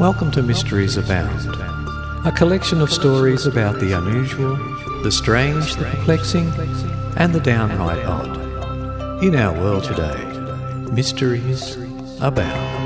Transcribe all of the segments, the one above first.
Welcome to Mysteries Abound, a collection of stories about the unusual, the strange, the perplexing, and the downright odd. In our world today, mysteries abound.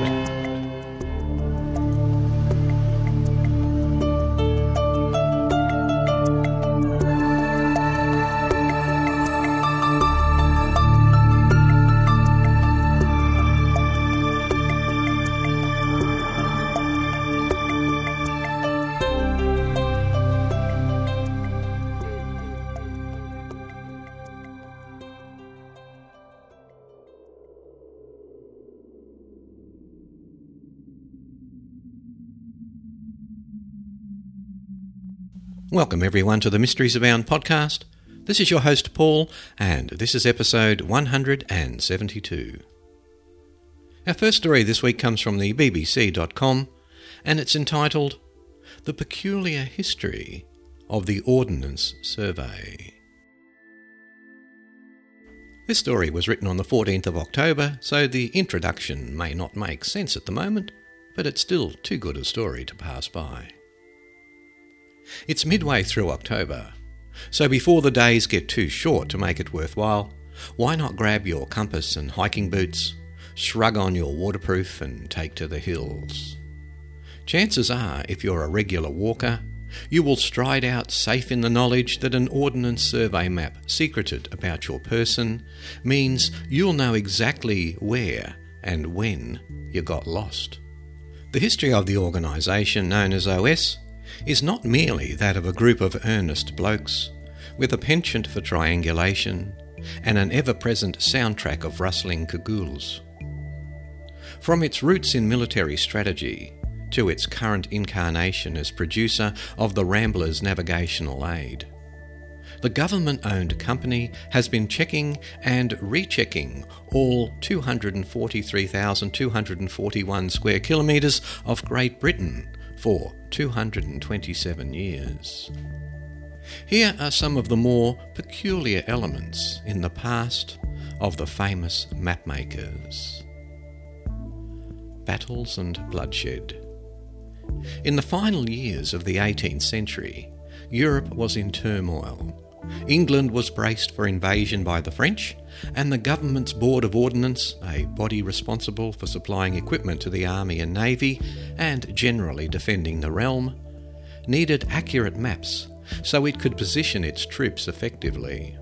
Welcome, everyone, to the Mysteries Abound podcast. This is your host, Paul, and this is episode 172. Our first story this week comes from the BBC.com, and it's entitled The Peculiar History of the Ordnance Survey. This story was written on the 14th of October, so the introduction may not make sense at the moment, but it's still too good a story to pass by. It's midway through October, so before the days get too short to make it worthwhile, why not grab your compass and hiking boots, shrug on your waterproof, and take to the hills? Chances are, if you're a regular walker, you will stride out safe in the knowledge that an Ordnance Survey map secreted about your person means you'll know exactly where and when you got lost. The history of the organisation known as OS is not merely that of a group of earnest blokes with a penchant for triangulation and an ever present soundtrack of rustling cagoules. From its roots in military strategy to its current incarnation as producer of the Rambler's navigational aid, the government owned company has been checking and rechecking all 243,241 square kilometres of Great Britain for 227 years. Here are some of the more peculiar elements in the past of the famous mapmakers. Battles and bloodshed. In the final years of the 18th century, Europe was in turmoil. England was braced for invasion by the French, and the government's Board of Ordnance, a body responsible for supplying equipment to the Army and Navy and generally defending the realm, needed accurate maps so it could position its troops effectively.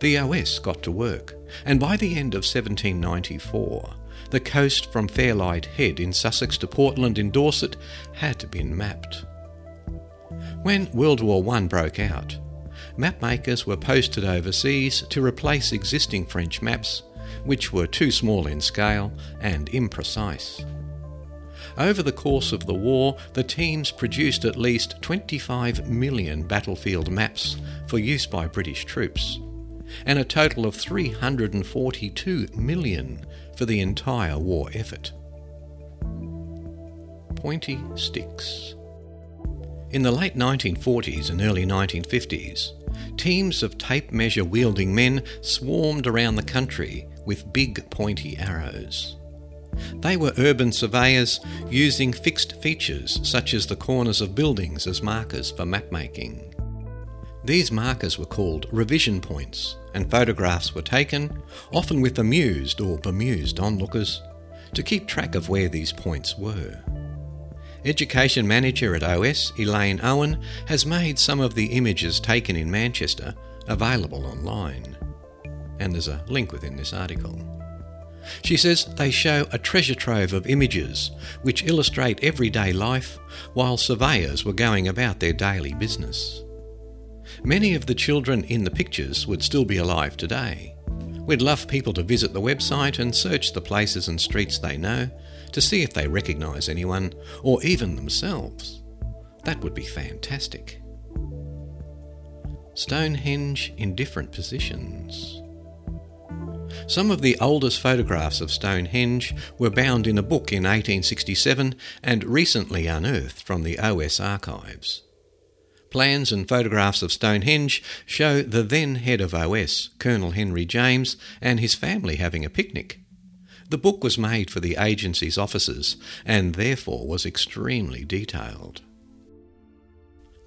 The OS got to work, and by the end of 1794, the coast from Fairlight Head in Sussex to Portland in Dorset had been mapped. When World War I broke out, mapmakers were posted overseas to replace existing French maps, which were too small in scale and imprecise. Over the course of the war, the teams produced at least 25 million battlefield maps for use by British troops, and a total of 342 million for the entire war effort. Pointy sticks. In the late 1940s and early 1950s, teams of tape measure wielding men swarmed around the country with big pointy arrows. They were urban surveyors using fixed features such as the corners of buildings as markers for mapmaking. These markers were called revision points, and photographs were taken, often with amused or bemused onlookers, to keep track of where these points were. Education manager at OS, Elaine Owen, has made some of the images taken in Manchester available online. And there's a link within this article. She says they show a treasure trove of images which illustrate everyday life while surveyors were going about their daily business. Many of the children in the pictures would still be alive today. We'd love people to visit the website and search the places and streets they know to see if they recognise anyone or even themselves. That would be fantastic. Stonehenge in different positions. Some of the oldest photographs of Stonehenge were bound in a book in 1867 and recently unearthed from the OS archives. Plans and photographs of Stonehenge show the then head of OS, Colonel Henry James, and his family having a picnic. The book was made for the agency's officers and therefore was extremely detailed.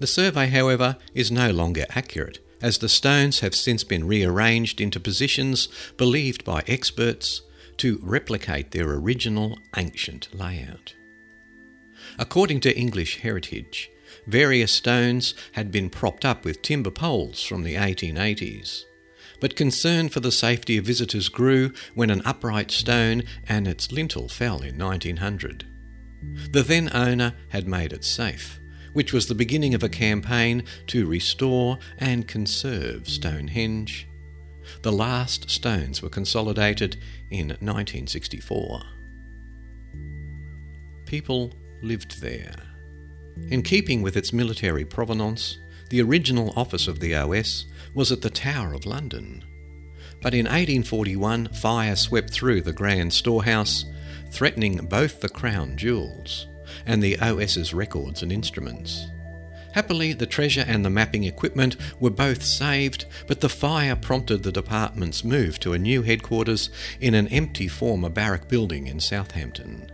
The survey, however, is no longer accurate, as the stones have since been rearranged into positions believed by experts to replicate their original ancient layout. According to English Heritage, various stones had been propped up with timber poles from the 1880s. But concern for the safety of visitors grew when an upright stone and its lintel fell in 1900. The then owner had made it safe, which was the beginning of a campaign to restore and conserve Stonehenge. The last stones were consolidated in 1964. People lived there. In keeping with its military provenance, the original office of the OS was at the Tower of London. But in 1841, fire swept through the grand storehouse, threatening both the crown jewels and the OS's records and instruments. Happily, the treasure and the mapping equipment were both saved, but the fire prompted the department's move to a new headquarters in an empty former barrack building in Southampton.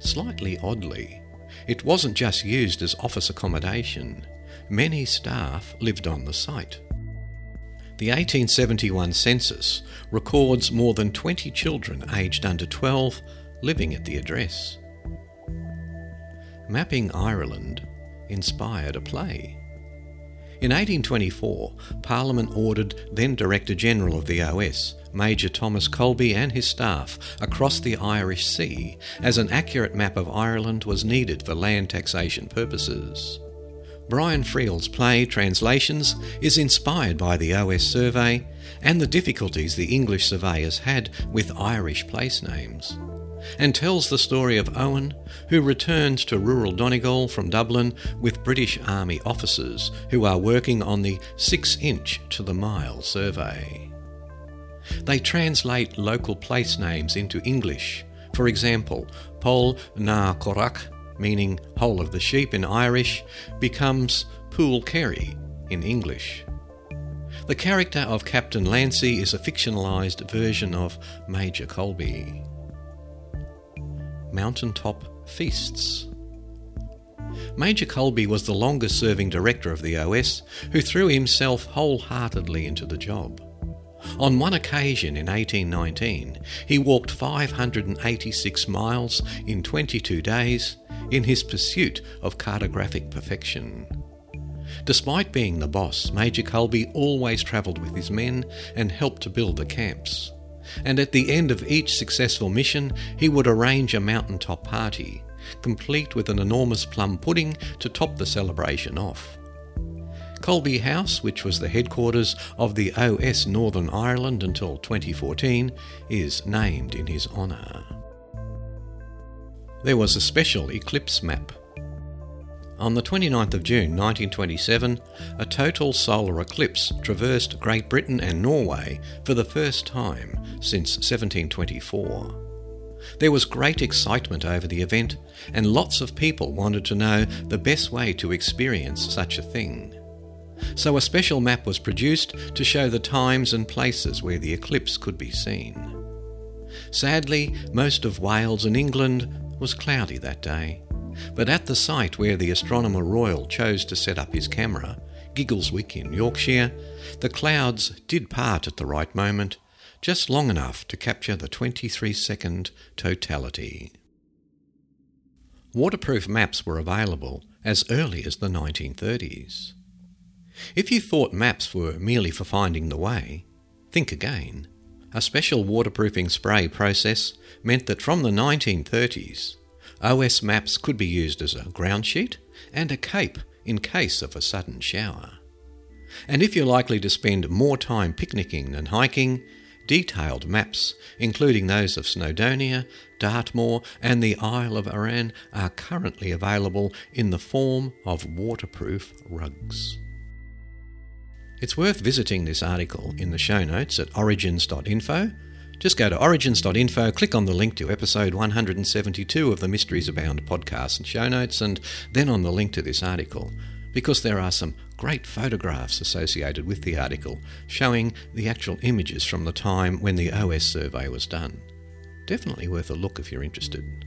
Slightly oddly, it wasn't just used as office accommodation. Many staff lived on the site. The 1871 census records more than 20 children aged under 12 living at the address. Mapping Ireland inspired a play. In 1824, Parliament ordered then Director General of the OS, Major Thomas Colby, and his staff across the Irish Sea, as an accurate map of Ireland was needed for land taxation purposes. Brian Friel's play Translations is inspired by the OS survey and the difficulties the English surveyors had with Irish place names and tells the story of Owen, who returns to rural Donegal from Dublin with British Army officers who are working on the six inch to the mile survey. They translate local place names into English. For example, Pol na Corac, meaning hole of the sheep in Irish, becomes Pool Kerry in English. The character of Captain Lancey is a fictionalised version of Major Colby mountaintop feasts. Major Colby was the longest serving director of the OS who threw himself wholeheartedly into the job. On one occasion in 1819, he walked 586 miles in 22 days in his pursuit of cartographic perfection. Despite being the boss, Major Colby always travelled with his men and helped to build the camps and at the end of each successful mission, he would arrange a mountaintop party, complete with an enormous plum pudding to top the celebration off. Colby House, which was the headquarters of the OS Northern Ireland until 2014, is named in his honour. There was a special eclipse map on the 29th of June 1927, a total solar eclipse traversed Great Britain and Norway for the first time since 1724. There was great excitement over the event, and lots of people wanted to know the best way to experience such a thing. So a special map was produced to show the times and places where the eclipse could be seen. Sadly, most of Wales and England was cloudy that day. But at the site where the Astronomer Royal chose to set up his camera, Giggleswick in Yorkshire, the clouds did part at the right moment, just long enough to capture the 23 second totality. Waterproof maps were available as early as the 1930s. If you thought maps were merely for finding the way, think again. A special waterproofing spray process meant that from the 1930s, OS maps could be used as a ground sheet and a cape in case of a sudden shower. And if you're likely to spend more time picnicking than hiking, detailed maps, including those of Snowdonia, Dartmoor, and the Isle of Arran, are currently available in the form of waterproof rugs. It's worth visiting this article in the show notes at origins.info. Just go to origins.info, click on the link to episode 172 of the Mysteries Abound podcast and show notes, and then on the link to this article, because there are some great photographs associated with the article showing the actual images from the time when the OS survey was done. Definitely worth a look if you're interested.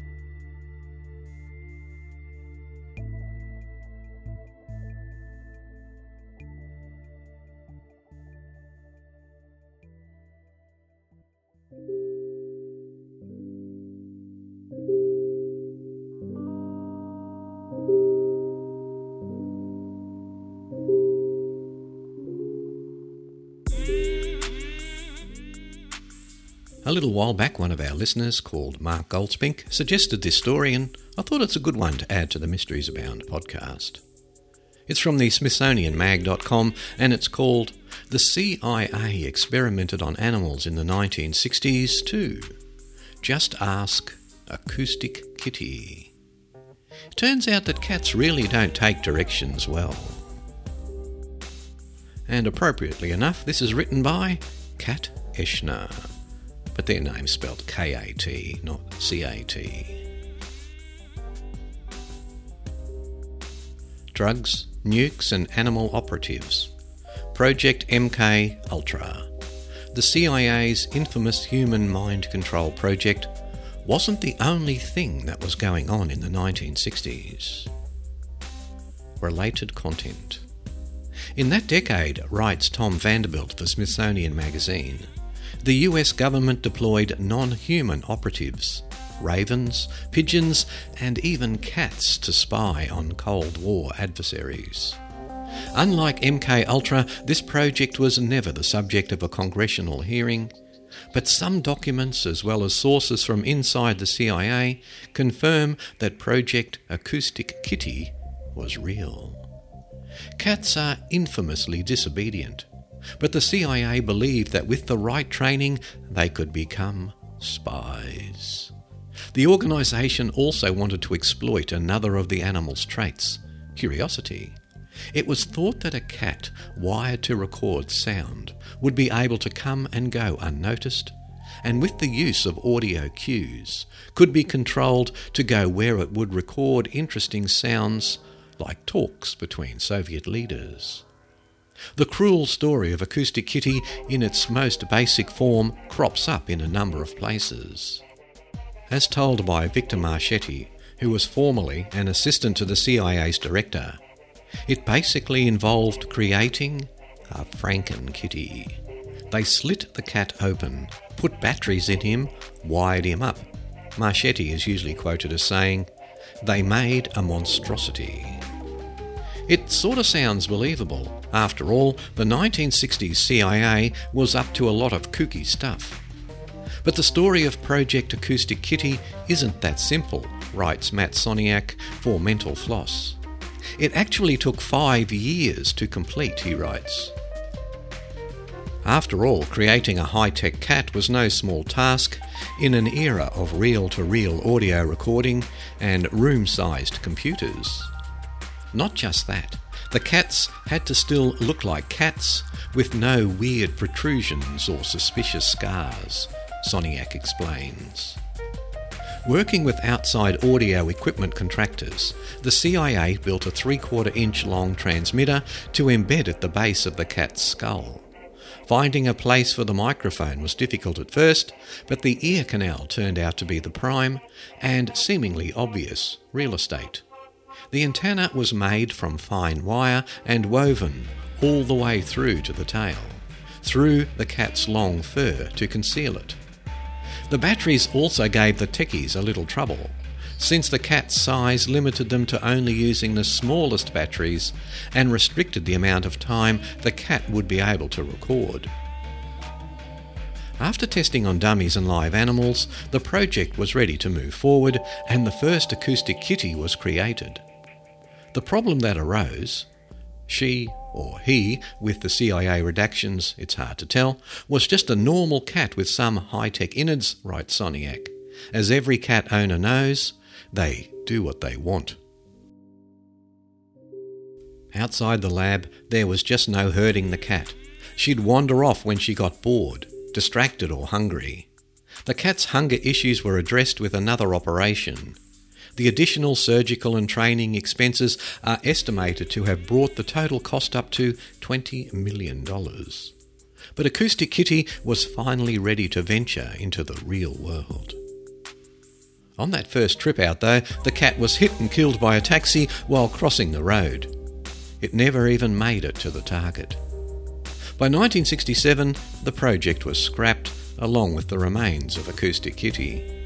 A little while back, one of our listeners, called Mark Goldspink, suggested this story, and I thought it's a good one to add to the Mysteries Abound podcast. It's from the SmithsonianMag.com, and it's called The CIA Experimented on Animals in the 1960s, too. Just ask Acoustic Kitty. It turns out that cats really don't take directions well. And appropriately enough, this is written by Kat Eschner but their name's spelled K A T, not C A T. Drugs, nukes, and animal operatives. Project MK Ultra. The CIA's infamous human mind control project wasn't the only thing that was going on in the 1960s. Related content. In that decade, writes Tom Vanderbilt for Smithsonian Magazine, the US government deployed non human operatives ravens, pigeons, and even cats to spy on Cold War adversaries. Unlike MK Ultra, this project was never the subject of a congressional hearing, but some documents as well as sources from inside the CIA confirm that Project Acoustic Kitty was real. Cats are infamously disobedient. But the CIA believed that with the right training, they could become spies. The organization also wanted to exploit another of the animal's traits curiosity. It was thought that a cat wired to record sound would be able to come and go unnoticed, and with the use of audio cues, could be controlled to go where it would record interesting sounds like talks between Soviet leaders. The cruel story of Acoustic Kitty, in its most basic form, crops up in a number of places. As told by Victor Marchetti, who was formerly an assistant to the CIA's director, it basically involved creating a Franken Kitty. They slit the cat open, put batteries in him, wired him up. Marchetti is usually quoted as saying, They made a monstrosity. It sort of sounds believable. After all, the 1960s CIA was up to a lot of kooky stuff. But the story of Project Acoustic Kitty isn't that simple, writes Matt Soniak for Mental Floss. It actually took five years to complete, he writes. After all, creating a high tech cat was no small task in an era of reel to reel audio recording and room sized computers. Not just that, the cats had to still look like cats with no weird protrusions or suspicious scars, Soniak explains. Working with outside audio equipment contractors, the CIA built a three quarter inch long transmitter to embed at the base of the cat's skull. Finding a place for the microphone was difficult at first, but the ear canal turned out to be the prime and seemingly obvious real estate. The antenna was made from fine wire and woven all the way through to the tail, through the cat's long fur to conceal it. The batteries also gave the techies a little trouble, since the cat's size limited them to only using the smallest batteries and restricted the amount of time the cat would be able to record. After testing on dummies and live animals, the project was ready to move forward and the first acoustic kitty was created. The problem that arose she, or he, with the CIA redactions, it's hard to tell, was just a normal cat with some high tech innards, writes Soniak. As every cat owner knows, they do what they want. Outside the lab, there was just no herding the cat. She'd wander off when she got bored, distracted, or hungry. The cat's hunger issues were addressed with another operation. The additional surgical and training expenses are estimated to have brought the total cost up to $20 million. But Acoustic Kitty was finally ready to venture into the real world. On that first trip out, though, the cat was hit and killed by a taxi while crossing the road. It never even made it to the target. By 1967, the project was scrapped, along with the remains of Acoustic Kitty.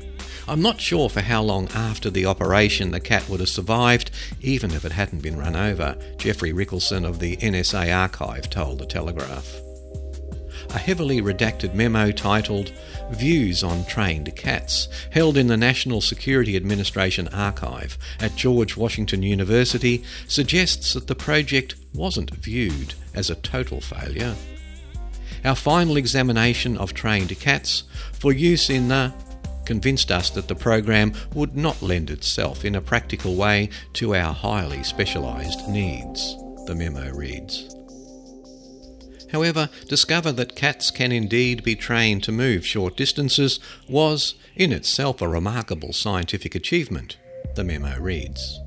I'm not sure for how long after the operation the cat would have survived, even if it hadn't been run over, Jeffrey Richelson of the NSA archive told The Telegraph. A heavily redacted memo titled Views on Trained Cats, held in the National Security Administration archive at George Washington University, suggests that the project wasn't viewed as a total failure. Our final examination of trained cats for use in the convinced us that the program would not lend itself in a practical way to our highly specialised needs, the memo reads. However, discover that cats can indeed be trained to move short distances was in itself a remarkable scientific achievement, the memo reads.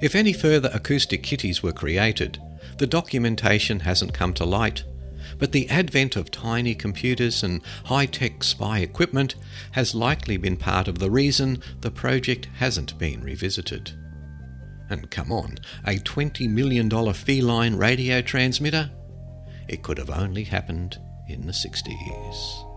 If any further acoustic kitties were created, the documentation hasn't come to light but the advent of tiny computers and high tech spy equipment has likely been part of the reason the project hasn't been revisited. And come on, a $20 million feline radio transmitter? It could have only happened in the 60s.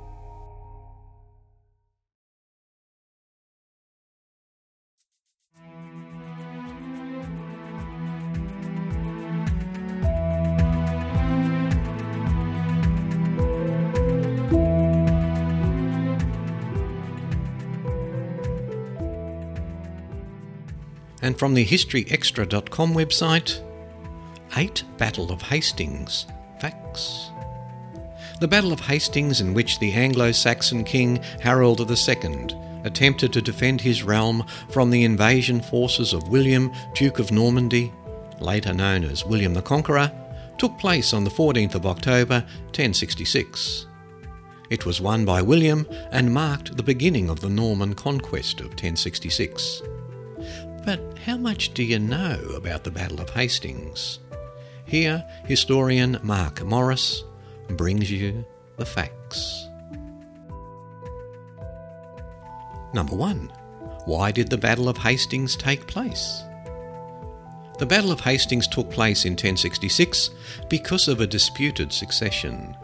And from the historyextra.com website, 8 Battle of Hastings Facts. The Battle of Hastings, in which the Anglo Saxon king Harold II attempted to defend his realm from the invasion forces of William, Duke of Normandy, later known as William the Conqueror, took place on the 14th of October 1066. It was won by William and marked the beginning of the Norman conquest of 1066. But how much do you know about the Battle of Hastings? Here, historian Mark Morris brings you the facts. Number 1. Why did the Battle of Hastings take place? The Battle of Hastings took place in 1066 because of a disputed succession.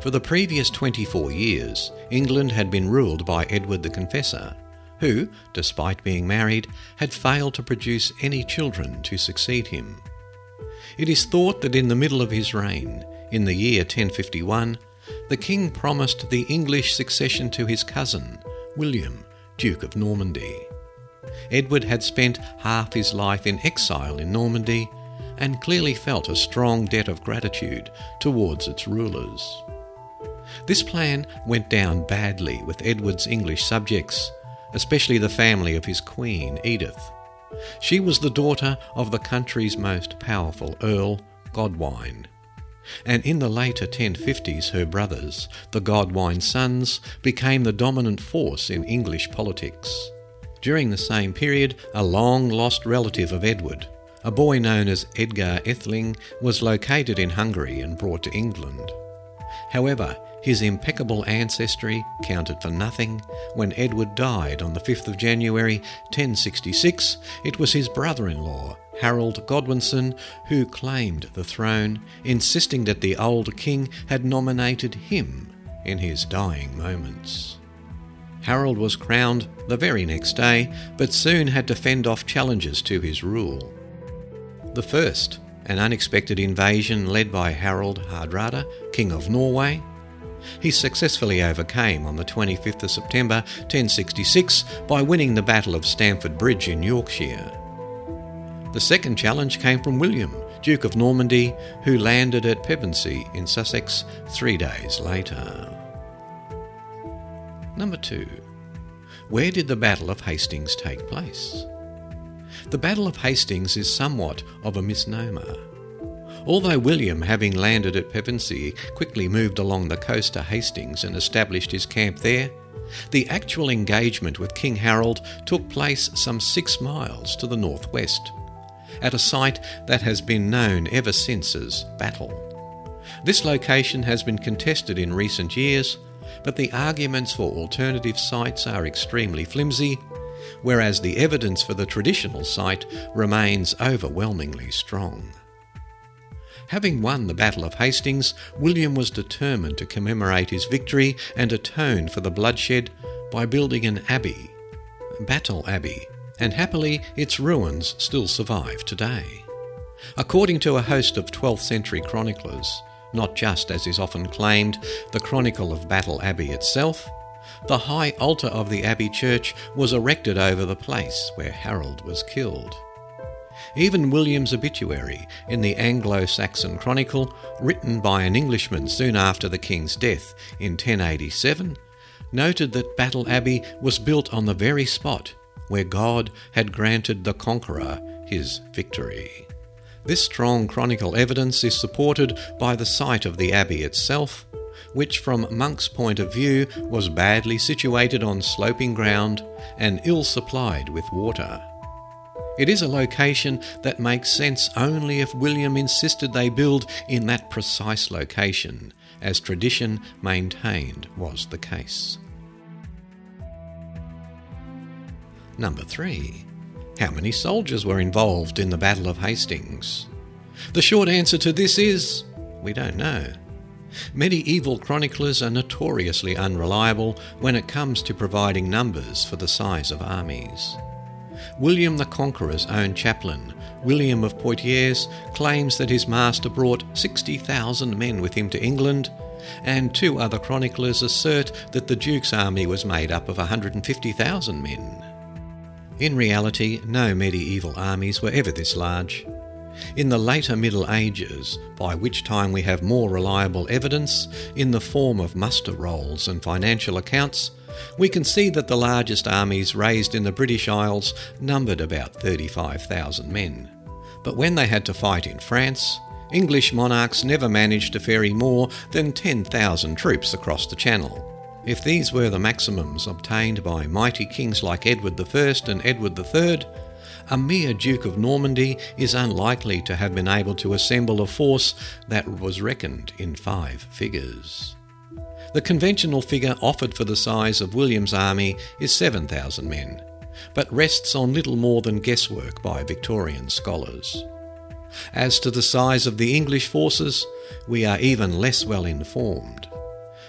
For the previous 24 years, England had been ruled by Edward the Confessor, who, despite being married, had failed to produce any children to succeed him. It is thought that in the middle of his reign, in the year 1051, the king promised the English succession to his cousin, William, Duke of Normandy. Edward had spent half his life in exile in Normandy and clearly felt a strong debt of gratitude towards its rulers. This plan went down badly with Edward's English subjects, especially the family of his queen, Edith. She was the daughter of the country's most powerful Earl, Godwine. And in the later 1050s, her brothers, the Godwine sons, became the dominant force in English politics. During the same period, a long lost relative of Edward, a boy known as Edgar Atheling, was located in Hungary and brought to England. However, his impeccable ancestry counted for nothing. When Edward died on the 5th of January 1066, it was his brother in law, Harold Godwinson, who claimed the throne, insisting that the old king had nominated him in his dying moments. Harold was crowned the very next day, but soon had to fend off challenges to his rule. The first, an unexpected invasion led by Harold Hardrada, King of Norway, he successfully overcame on the 25th of September 1066 by winning the Battle of Stamford Bridge in Yorkshire. The second challenge came from William, Duke of Normandy, who landed at Pevensey in Sussex three days later. Number 2. Where did the Battle of Hastings take place? The Battle of Hastings is somewhat of a misnomer. Although William, having landed at Pevensey, quickly moved along the coast to Hastings and established his camp there, the actual engagement with King Harold took place some six miles to the northwest, at a site that has been known ever since as Battle. This location has been contested in recent years, but the arguments for alternative sites are extremely flimsy, whereas the evidence for the traditional site remains overwhelmingly strong. Having won the Battle of Hastings, William was determined to commemorate his victory and atone for the bloodshed by building an abbey, Battle Abbey, and happily its ruins still survive today. According to a host of 12th century chroniclers, not just as is often claimed, the Chronicle of Battle Abbey itself, the high altar of the Abbey church was erected over the place where Harold was killed. Even William's obituary in the Anglo Saxon Chronicle, written by an Englishman soon after the king's death in 1087, noted that Battle Abbey was built on the very spot where God had granted the conqueror his victory. This strong chronicle evidence is supported by the site of the abbey itself, which, from Monk's point of view, was badly situated on sloping ground and ill supplied with water. It is a location that makes sense only if William insisted they build in that precise location, as tradition maintained was the case. Number 3. How many soldiers were involved in the Battle of Hastings? The short answer to this is we don't know. Medieval chroniclers are notoriously unreliable when it comes to providing numbers for the size of armies. William the Conqueror's own chaplain, William of Poitiers, claims that his master brought 60,000 men with him to England, and two other chroniclers assert that the Duke's army was made up of 150,000 men. In reality, no medieval armies were ever this large. In the later Middle Ages, by which time we have more reliable evidence in the form of muster rolls and financial accounts, we can see that the largest armies raised in the British Isles numbered about 35,000 men. But when they had to fight in France, English monarchs never managed to ferry more than 10,000 troops across the Channel. If these were the maximums obtained by mighty kings like Edward I and Edward III, a mere Duke of Normandy is unlikely to have been able to assemble a force that was reckoned in five figures. The conventional figure offered for the size of William's army is 7,000 men, but rests on little more than guesswork by Victorian scholars. As to the size of the English forces, we are even less well informed.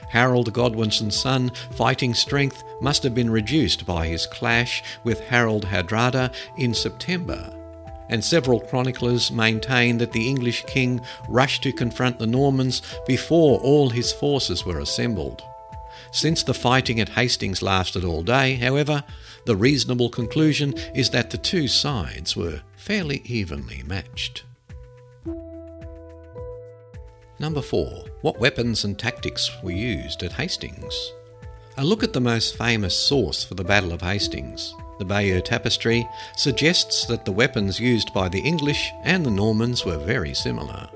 Harold Godwinson's son, fighting strength must have been reduced by his clash with Harold Hardrada in September and several chroniclers maintain that the English king rushed to confront the Normans before all his forces were assembled. Since the fighting at Hastings lasted all day, however, the reasonable conclusion is that the two sides were fairly evenly matched. Number 4. What weapons and tactics were used at Hastings? A look at the most famous source for the Battle of Hastings, the Bayeux Tapestry, suggests that the weapons used by the English and the Normans were very similar.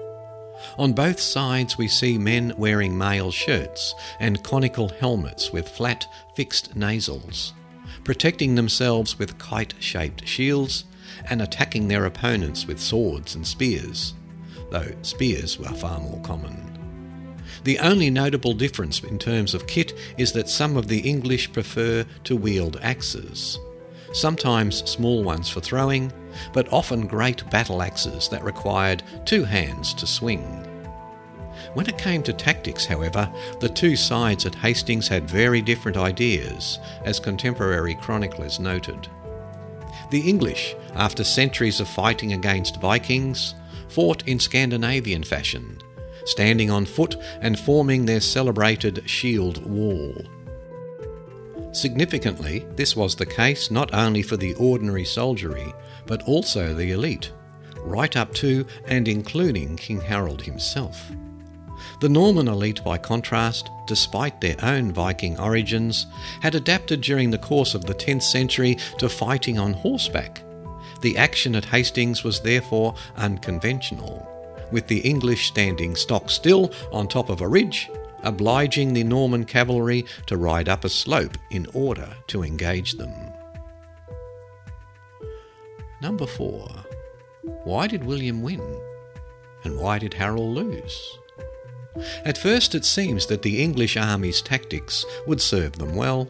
On both sides, we see men wearing mail shirts and conical helmets with flat, fixed nasals, protecting themselves with kite shaped shields and attacking their opponents with swords and spears, though spears were far more common. The only notable difference in terms of kit is that some of the English prefer to wield axes, sometimes small ones for throwing, but often great battle axes that required two hands to swing. When it came to tactics, however, the two sides at Hastings had very different ideas, as contemporary chroniclers noted. The English, after centuries of fighting against Vikings, fought in Scandinavian fashion, standing on foot and forming their celebrated shield wall. Significantly, this was the case not only for the ordinary soldiery, but also the elite, right up to and including King Harold himself. The Norman elite, by contrast, despite their own Viking origins, had adapted during the course of the 10th century to fighting on horseback. The action at Hastings was therefore unconventional, with the English standing stock still on top of a ridge obliging the Norman cavalry to ride up a slope in order to engage them. Number 4. Why did William win? And why did Harold lose? At first, it seems that the English army's tactics would serve them well.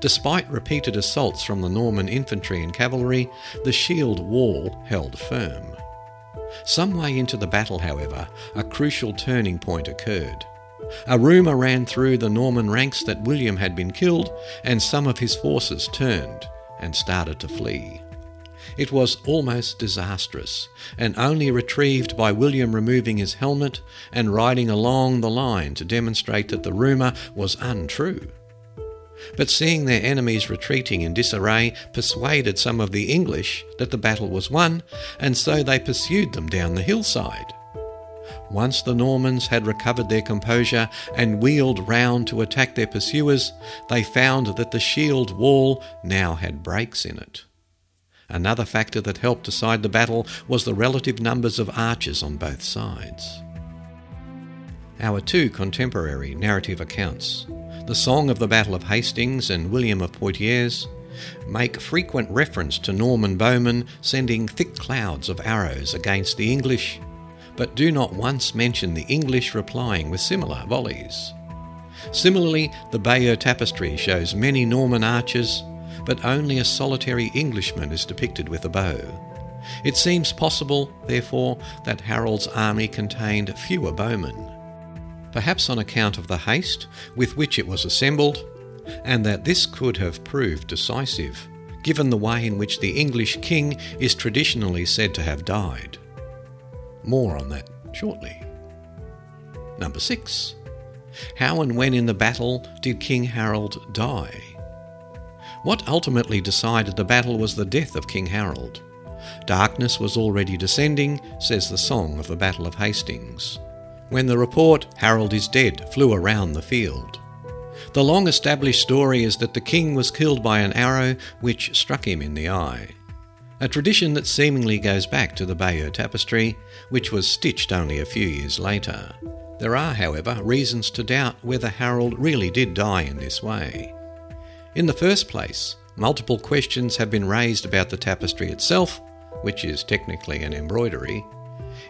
Despite repeated assaults from the Norman infantry and cavalry, the shield wall held firm. Some way into the battle, however, a crucial turning point occurred. A rumour ran through the Norman ranks that William had been killed, and some of his forces turned and started to flee. It was almost disastrous, and only retrieved by William removing his helmet and riding along the line to demonstrate that the rumour was untrue. But seeing their enemies retreating in disarray persuaded some of the English that the battle was won, and so they pursued them down the hillside. Once the Normans had recovered their composure and wheeled round to attack their pursuers, they found that the shield wall now had breaks in it. Another factor that helped decide the battle was the relative numbers of archers on both sides. Our two contemporary narrative accounts, the Song of the Battle of Hastings and William of Poitiers, make frequent reference to Norman bowmen sending thick clouds of arrows against the English but do not once mention the English replying with similar volleys. Similarly, the Bayeux Tapestry shows many Norman archers, but only a solitary Englishman is depicted with a bow. It seems possible, therefore, that Harold's army contained fewer bowmen, perhaps on account of the haste with which it was assembled, and that this could have proved decisive, given the way in which the English king is traditionally said to have died. More on that shortly. Number 6. How and when in the battle did King Harold die? What ultimately decided the battle was the death of King Harold. Darkness was already descending, says the song of the Battle of Hastings. When the report, Harold is dead, flew around the field. The long established story is that the king was killed by an arrow which struck him in the eye a tradition that seemingly goes back to the Bayeux Tapestry, which was stitched only a few years later. There are, however, reasons to doubt whether Harold really did die in this way. In the first place, multiple questions have been raised about the tapestry itself, which is technically an embroidery.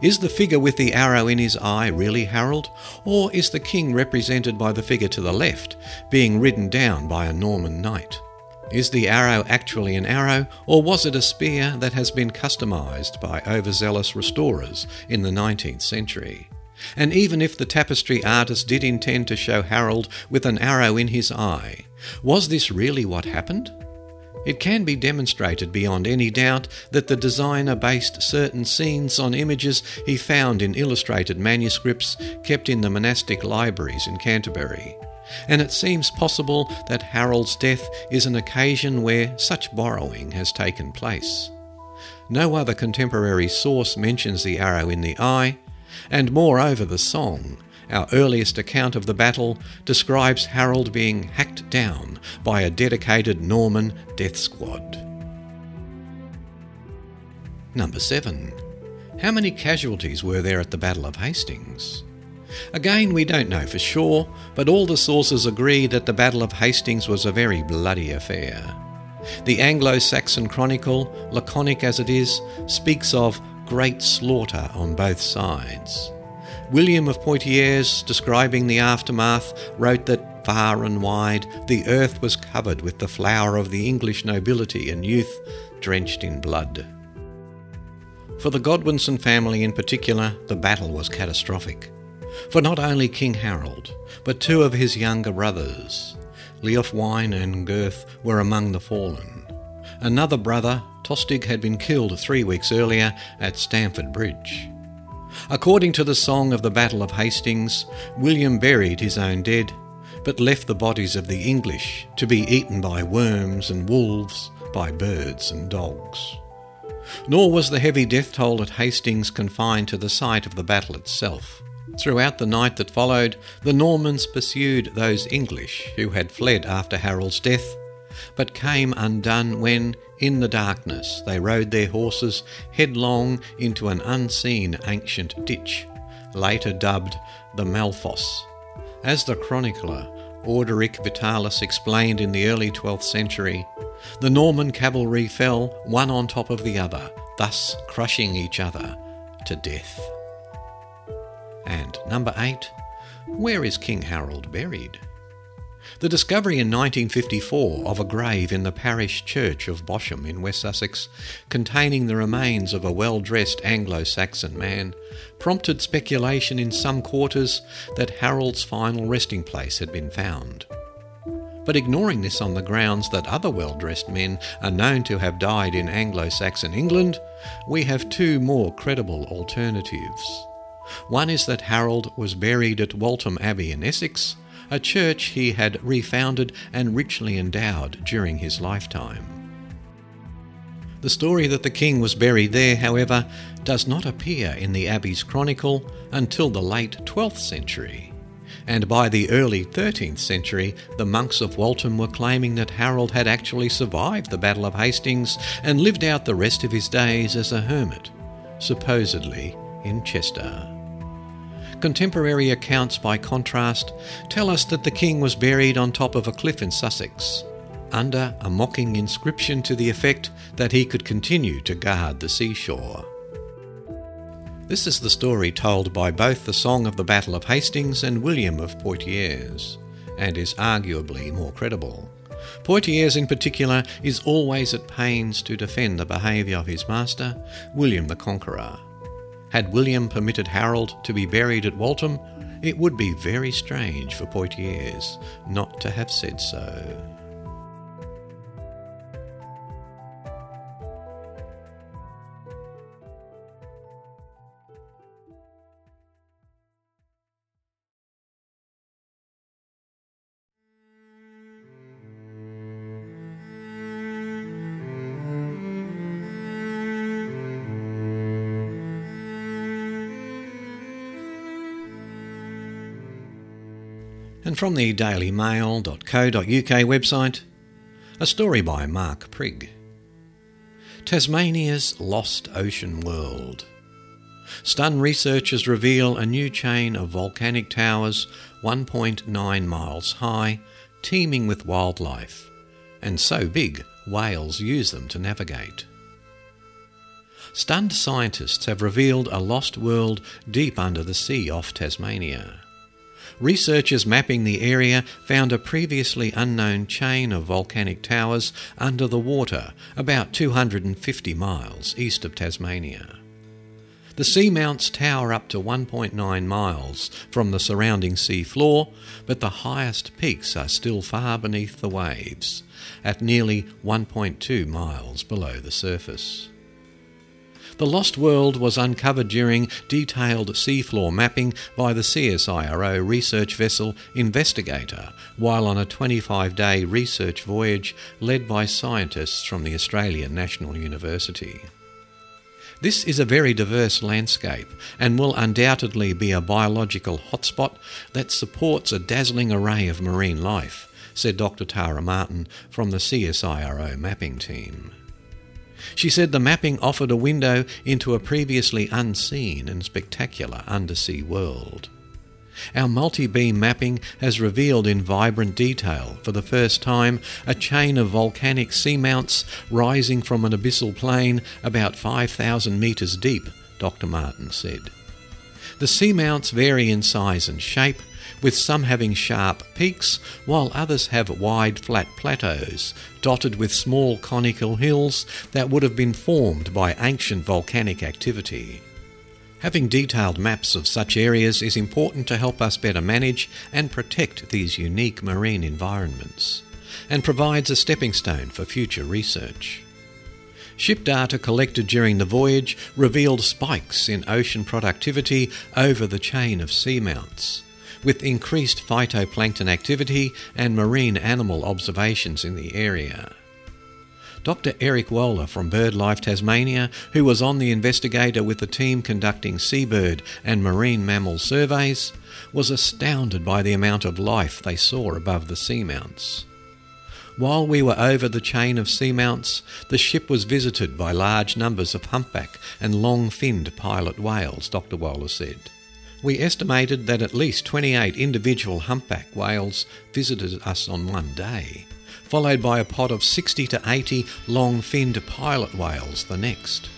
Is the figure with the arrow in his eye really Harold, or is the king represented by the figure to the left, being ridden down by a Norman knight? Is the arrow actually an arrow, or was it a spear that has been customised by overzealous restorers in the 19th century? And even if the tapestry artist did intend to show Harold with an arrow in his eye, was this really what happened? It can be demonstrated beyond any doubt that the designer based certain scenes on images he found in illustrated manuscripts kept in the monastic libraries in Canterbury and it seems possible that Harold's death is an occasion where such borrowing has taken place. No other contemporary source mentions the arrow in the eye, and moreover, the song, our earliest account of the battle, describes Harold being hacked down by a dedicated Norman death squad. Number 7. How many casualties were there at the Battle of Hastings? Again, we don't know for sure, but all the sources agree that the Battle of Hastings was a very bloody affair. The Anglo Saxon Chronicle, laconic as it is, speaks of great slaughter on both sides. William of Poitiers, describing the aftermath, wrote that far and wide the earth was covered with the flower of the English nobility and youth, drenched in blood. For the Godwinson family in particular, the battle was catastrophic. For not only King Harold, but two of his younger brothers, Leofwine and Gurth, were among the fallen. Another brother, Tostig, had been killed three weeks earlier at Stamford Bridge. According to the song of the Battle of Hastings, William buried his own dead, but left the bodies of the English to be eaten by worms and wolves, by birds and dogs. Nor was the heavy death toll at Hastings confined to the site of the battle itself. Throughout the night that followed, the Normans pursued those English who had fled after Harold's death, but came undone when, in the darkness, they rode their horses headlong into an unseen ancient ditch, later dubbed the Malfosse. As the chronicler Orderic Vitalis explained in the early 12th century, the Norman cavalry fell one on top of the other, thus crushing each other to death. And number eight, where is King Harold buried? The discovery in 1954 of a grave in the parish church of Bosham in West Sussex, containing the remains of a well dressed Anglo Saxon man, prompted speculation in some quarters that Harold's final resting place had been found. But ignoring this on the grounds that other well dressed men are known to have died in Anglo Saxon England, we have two more credible alternatives. One is that Harold was buried at Waltham Abbey in Essex, a church he had refounded and richly endowed during his lifetime. The story that the king was buried there, however, does not appear in the Abbey's chronicle until the late 12th century. And by the early 13th century, the monks of Waltham were claiming that Harold had actually survived the Battle of Hastings and lived out the rest of his days as a hermit, supposedly in Chester. Contemporary accounts, by contrast, tell us that the king was buried on top of a cliff in Sussex, under a mocking inscription to the effect that he could continue to guard the seashore. This is the story told by both the Song of the Battle of Hastings and William of Poitiers, and is arguably more credible. Poitiers, in particular, is always at pains to defend the behaviour of his master, William the Conqueror. Had William permitted Harold to be buried at Waltham, it would be very strange for Poitiers not to have said so. And from the dailymail.co.uk website, a story by Mark Prigg. Tasmania's Lost Ocean World. Stunned researchers reveal a new chain of volcanic towers 1.9 miles high, teeming with wildlife, and so big whales use them to navigate. Stunned scientists have revealed a lost world deep under the sea off Tasmania. Researchers mapping the area found a previously unknown chain of volcanic towers under the water, about 250 miles east of Tasmania. The seamounts tower up to 1.9 miles from the surrounding sea floor, but the highest peaks are still far beneath the waves, at nearly 1.2 miles below the surface. The Lost World was uncovered during detailed seafloor mapping by the CSIRO research vessel Investigator while on a 25 day research voyage led by scientists from the Australian National University. This is a very diverse landscape and will undoubtedly be a biological hotspot that supports a dazzling array of marine life, said Dr. Tara Martin from the CSIRO mapping team. She said the mapping offered a window into a previously unseen and spectacular undersea world. Our multi beam mapping has revealed in vibrant detail, for the first time, a chain of volcanic seamounts rising from an abyssal plain about 5,000 metres deep, Dr. Martin said. The seamounts vary in size and shape, with some having sharp peaks, while others have wide flat plateaus, dotted with small conical hills that would have been formed by ancient volcanic activity. Having detailed maps of such areas is important to help us better manage and protect these unique marine environments, and provides a stepping stone for future research. Ship data collected during the voyage revealed spikes in ocean productivity over the chain of seamounts, with increased phytoplankton activity and marine animal observations in the area. Dr. Eric Woehler from BirdLife Tasmania, who was on the investigator with the team conducting seabird and marine mammal surveys, was astounded by the amount of life they saw above the seamounts. While we were over the chain of seamounts, the ship was visited by large numbers of humpback and long finned pilot whales, Dr. Woehler said. We estimated that at least 28 individual humpback whales visited us on one day, followed by a pod of 60 to 80 long finned pilot whales the next.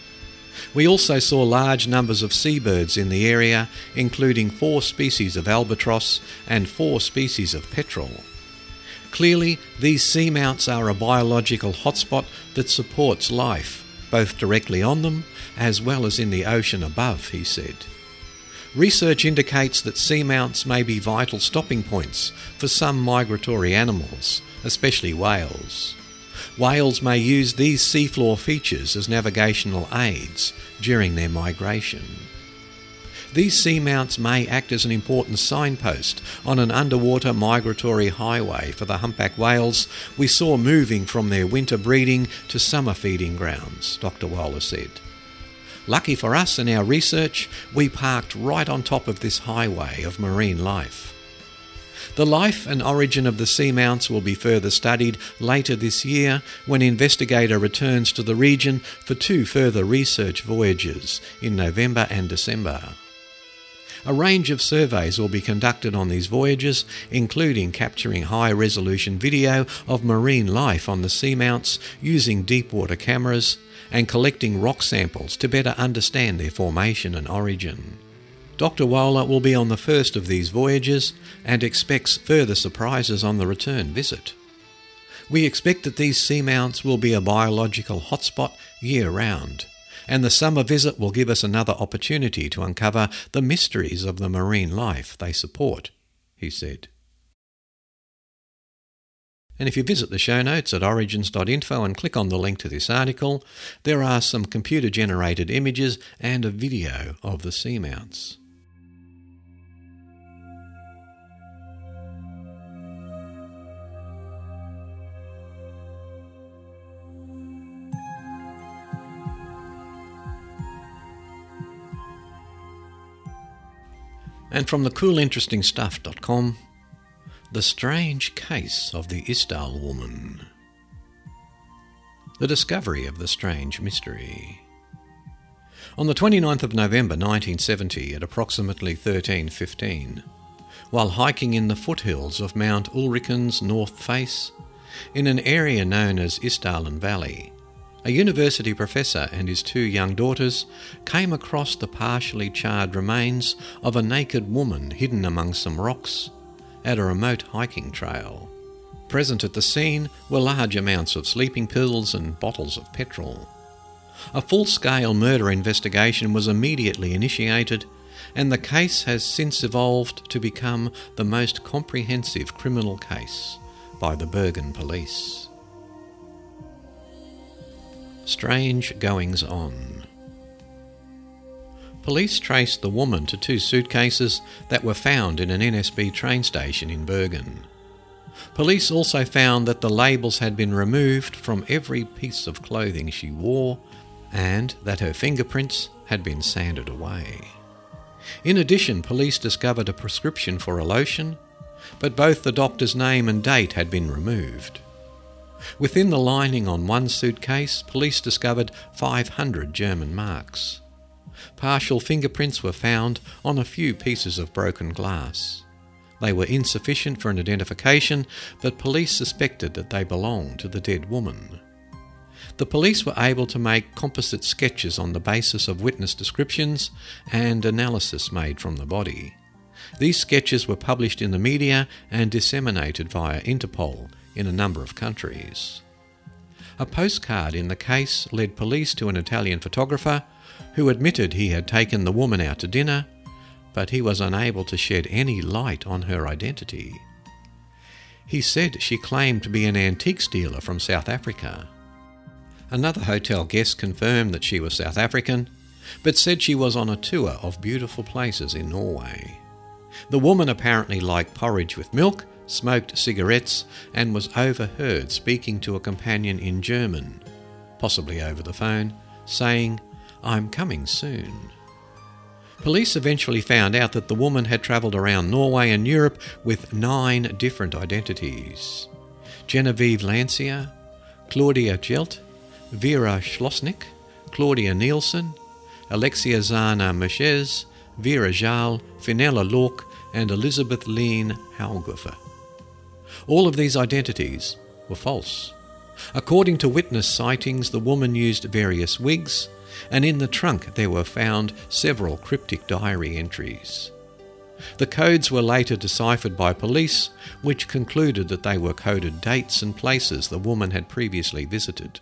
We also saw large numbers of seabirds in the area, including four species of albatross and four species of petrel. Clearly, these seamounts are a biological hotspot that supports life, both directly on them as well as in the ocean above, he said. Research indicates that seamounts may be vital stopping points for some migratory animals, especially whales. Whales may use these seafloor features as navigational aids during their migration. These seamounts may act as an important signpost on an underwater migratory highway for the humpback whales we saw moving from their winter breeding to summer feeding grounds, Dr. Woehler said. Lucky for us in our research, we parked right on top of this highway of marine life. The life and origin of the seamounts will be further studied later this year when Investigator returns to the region for two further research voyages in November and December. A range of surveys will be conducted on these voyages, including capturing high resolution video of marine life on the seamounts using deep water cameras and collecting rock samples to better understand their formation and origin. Dr. Woehler will be on the first of these voyages and expects further surprises on the return visit. We expect that these seamounts will be a biological hotspot year round and the summer visit will give us another opportunity to uncover the mysteries of the marine life they support, he said. And if you visit the show notes at originz.info and click on the link to this article, there are some computer generated images and a video of the seamounts. And from the coolinterestingstuff.com, The Strange Case of the Isdal Woman. The discovery of the strange mystery. On the 29th of November 1970 at approximately 13:15, while hiking in the foothills of Mount Ulriken's north face, in an area known as Isdalen Valley, a university professor and his two young daughters came across the partially charred remains of a naked woman hidden among some rocks at a remote hiking trail. Present at the scene were large amounts of sleeping pills and bottles of petrol. A full scale murder investigation was immediately initiated, and the case has since evolved to become the most comprehensive criminal case by the Bergen police. Strange goings on. Police traced the woman to two suitcases that were found in an NSB train station in Bergen. Police also found that the labels had been removed from every piece of clothing she wore and that her fingerprints had been sanded away. In addition, police discovered a prescription for a lotion, but both the doctor's name and date had been removed. Within the lining on one suitcase, police discovered 500 German marks. Partial fingerprints were found on a few pieces of broken glass. They were insufficient for an identification, but police suspected that they belonged to the dead woman. The police were able to make composite sketches on the basis of witness descriptions and analysis made from the body. These sketches were published in the media and disseminated via Interpol in a number of countries. A postcard in the case led police to an Italian photographer who admitted he had taken the woman out to dinner, but he was unable to shed any light on her identity. He said she claimed to be an antiques dealer from South Africa. Another hotel guest confirmed that she was South African, but said she was on a tour of beautiful places in Norway. The woman apparently liked porridge with milk, smoked cigarettes, and was overheard speaking to a companion in German, possibly over the phone, saying, I'm coming soon. Police eventually found out that the woman had travelled around Norway and Europe with nine different identities Genevieve Lancia, Claudia Hjelt, Vera Schlosseneck, Claudia Nielsen, Alexia Zana Meshes, Vera Jal, Finella Lork, and Elizabeth Lean Haughofer. All of these identities were false. According to witness sightings, the woman used various wigs, and in the trunk there were found several cryptic diary entries. The codes were later deciphered by police, which concluded that they were coded dates and places the woman had previously visited.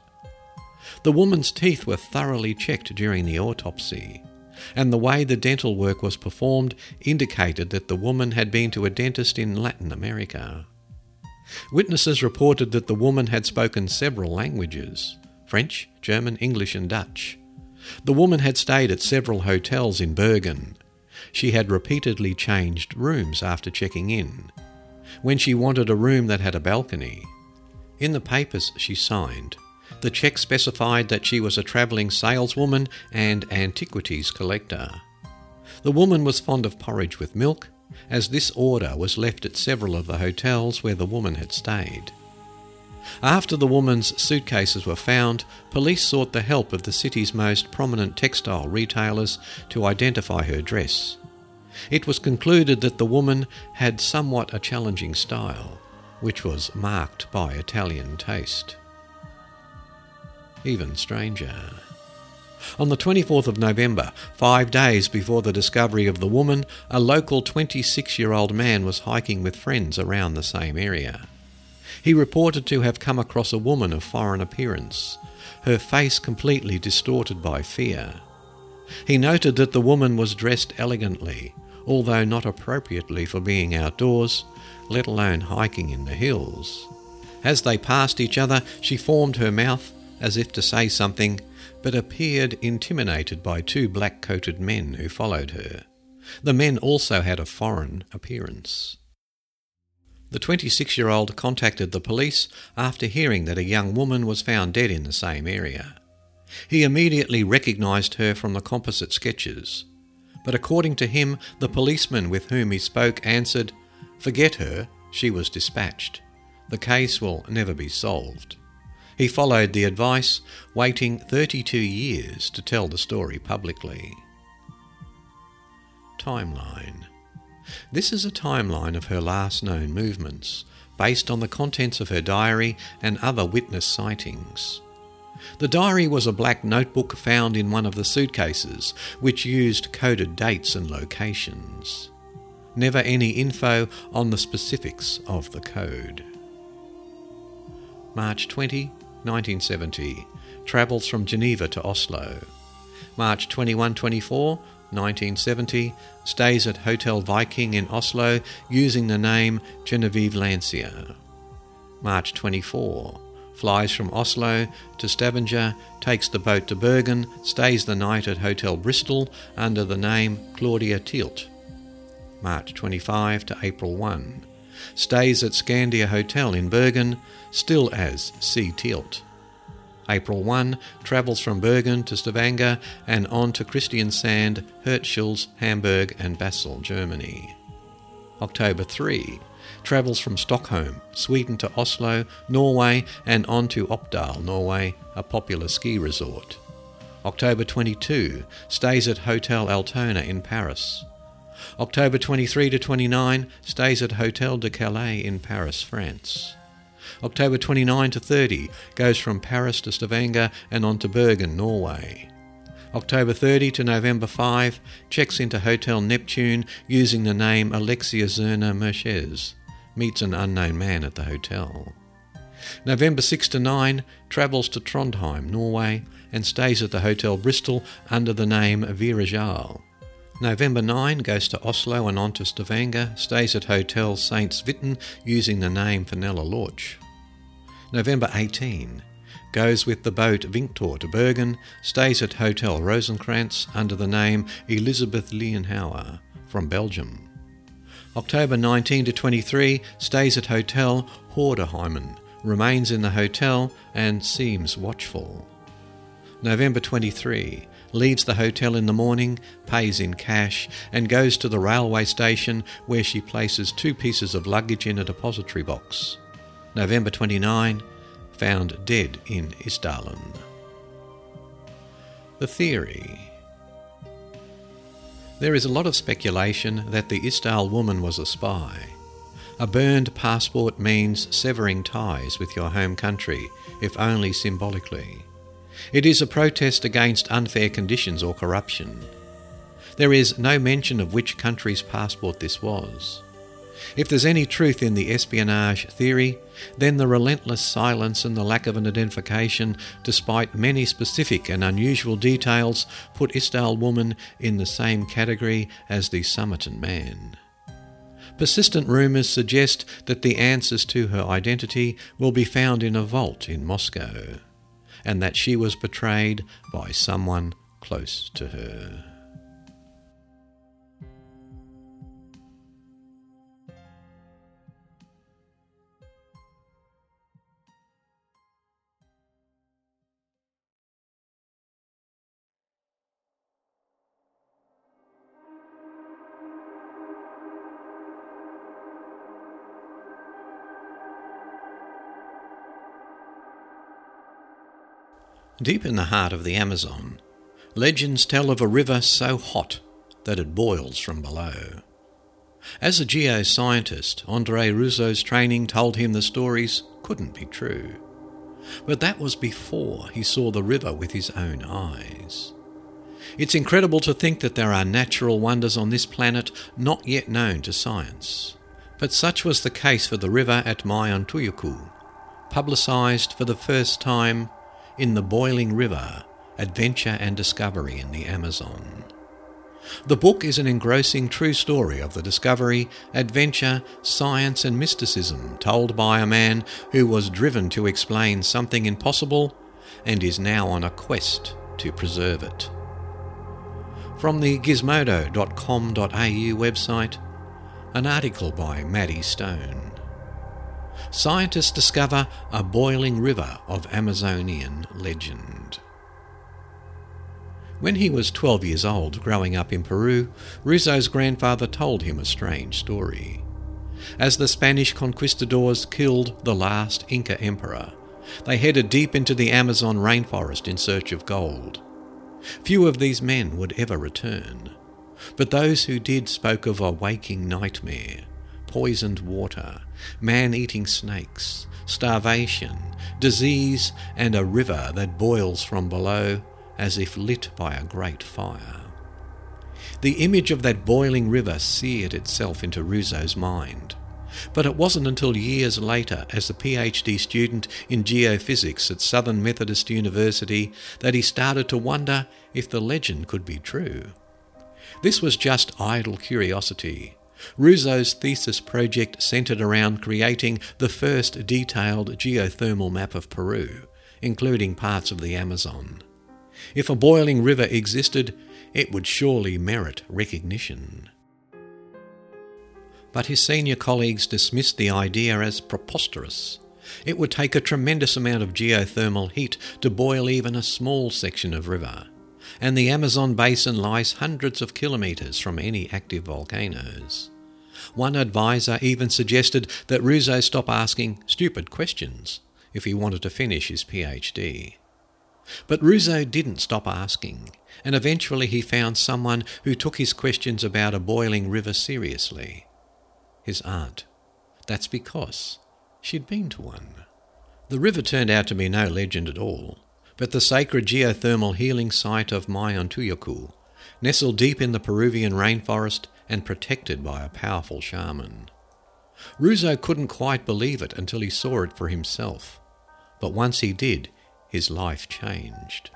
The woman's teeth were thoroughly checked during the autopsy, and the way the dental work was performed indicated that the woman had been to a dentist in Latin America. Witnesses reported that the woman had spoken several languages French, German, English, and Dutch. The woman had stayed at several hotels in Bergen. She had repeatedly changed rooms after checking in. When she wanted a room that had a balcony, in the papers she signed, the check specified that she was a travelling saleswoman and antiquities collector. The woman was fond of porridge with milk, as this order was left at several of the hotels where the woman had stayed. After the woman's suitcases were found, police sought the help of the city's most prominent textile retailers to identify her dress. It was concluded that the woman had somewhat a challenging style, which was marked by Italian taste. Even stranger. On the 24th of November, five days before the discovery of the woman, a local 26 year old man was hiking with friends around the same area. He reported to have come across a woman of foreign appearance, her face completely distorted by fear. He noted that the woman was dressed elegantly, although not appropriately for being outdoors, let alone hiking in the hills. As they passed each other, she formed her mouth as if to say something, but appeared intimidated by two black coated men who followed her. The men also had a foreign appearance. The 26 year old contacted the police after hearing that a young woman was found dead in the same area. He immediately recognised her from the composite sketches, but according to him, the policeman with whom he spoke answered, Forget her, she was dispatched. The case will never be solved. He followed the advice, waiting 32 years to tell the story publicly. Timeline This is a timeline of her last known movements, based on the contents of her diary and other witness sightings. The diary was a black notebook found in one of the suitcases, which used coded dates and locations. Never any info on the specifics of the code. March 20, 1970. Travels from Geneva to Oslo. March 21 24, 1970. Stays at Hotel Viking in Oslo using the name Genevieve Lancia. March 24. Flies from Oslo to Stavanger, takes the boat to Bergen, stays the night at Hotel Bristol under the name Claudia Tielt. March 25 to April 1 stays at Scandia Hotel in Bergen, still as C. Tielt. April 1 travels from Bergen to Stavanger and on to Kristiansand, Hirtshals, Hamburg, and Basel, Germany. October 3 travels from Stockholm, Sweden to Oslo, Norway, and on to Opdal, Norway, a popular ski resort. October 22 stays at Hotel Altona in Paris. October 23 to 29, stays at Hotel de Calais in Paris, France. October 29 to 30, goes from Paris to Stavanger and on to Bergen, Norway. October 30 to November 5, checks into Hotel Neptune using the name Alexia Zerner Merches, meets an unknown man at the hotel. November 6 to 9, travels to Trondheim, Norway, and stays at the Hotel Bristol under the name Vera Jal. November 9 goes to Oslo and on to Stavanger, stays at Hotel Saint Svithun using the name Fenella Lorch. November 18 goes with the boat Vingtor to Bergen, stays at Hotel Rosenkrantz under the name Elizabeth Lienhauer from Belgium. October 19 to 23 stays at Hotel Hordaheimen, remains in the hotel and seems watchful. November 23 leaves the hotel in the morning, pays in cash, and goes to the railway station where she places two pieces of luggage in a depository box. November 29 found dead in Isdalen. The theory. There is a lot of speculation that the Isdal woman was a spy. A burned passport means severing ties with your home country, if only symbolically. It is a protest against unfair conditions or corruption. There is no mention of which country's passport this was. If there's any truth in the espionage theory, then the relentless silence and the lack of an identification, despite many specific and unusual details, put Isdal woman in the same category as the Somerton man. Persistent rumours suggest that the answers to her identity will be found in a vault in Moscow, and that she was betrayed by someone close to her. Deep in the heart of the Amazon, legends tell of a river so hot that it boils from below. As a geoscientist, Andre Ruzo's training told him the stories couldn't be true. But that was before he saw the river with his own eyes. It's incredible to think that there are natural wonders on this planet not yet known to science. But such was the case for the river at Mayantuyacu, publicised for the first time in the Boiling River Adventure and Discovery in the Amazon. The book is an engrossing true story of the discovery, adventure, science, and mysticism told by a man who was driven to explain something impossible and is now on a quest to preserve it. From the gizmodo.com.au website, an article by Maddie Stone scientists discover a boiling river of Amazonian legend. When he was 12 years old, growing up in Peru, Ruzo's grandfather told him a strange story. As the Spanish conquistadors killed the last Inca emperor, they headed deep into the Amazon rainforest in search of gold. Few of these men would ever return, but those who did spoke of a waking nightmare, poisoned water, man eating snakes, starvation, disease, and a river that boils from below as if lit by a great fire. The image of that boiling river seared itself into Ruzo's mind. But it wasn't until years later, as a PhD student in geophysics at Southern Methodist University, that he started to wonder if the legend could be true. This was just idle curiosity, Ruzo's thesis project centered around creating the first detailed geothermal map of Peru, including parts of the Amazon. If a boiling river existed, it would surely merit recognition. But his senior colleagues dismissed the idea as preposterous. It would take a tremendous amount of geothermal heat to boil even a small section of river, and the Amazon basin lies hundreds of kilometres from any active volcanoes. One advisor even suggested that Ruzo stop asking stupid questions if he wanted to finish his PhD. But Ruzo didn't stop asking, and eventually he found someone who took his questions about a boiling river seriously. His aunt. That's because she'd been to one. The river turned out to be no legend at all, but the sacred geothermal healing site of Mayantuyacu, nestled deep in the Peruvian rainforest and protected by a powerful shaman. Ruzo couldn't quite believe it until he saw it for himself. But once he did, his life changed.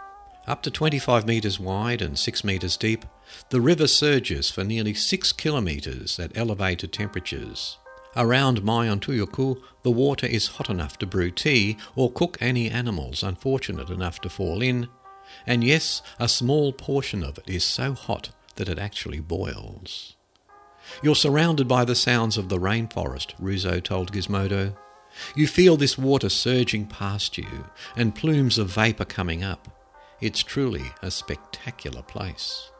Up to 25 metres wide and 6 metres deep, the river surges for nearly 6 kilometres at elevated temperatures. Around Mayantuyacu, the water is hot enough to brew tea or cook any animals unfortunate enough to fall in, and yes, a small portion of it is so hot that it actually boils. You're surrounded by the sounds of the rainforest, Ruzo told Gizmodo. You feel this water surging past you and plumes of vapour coming up. It's truly a spectacular place.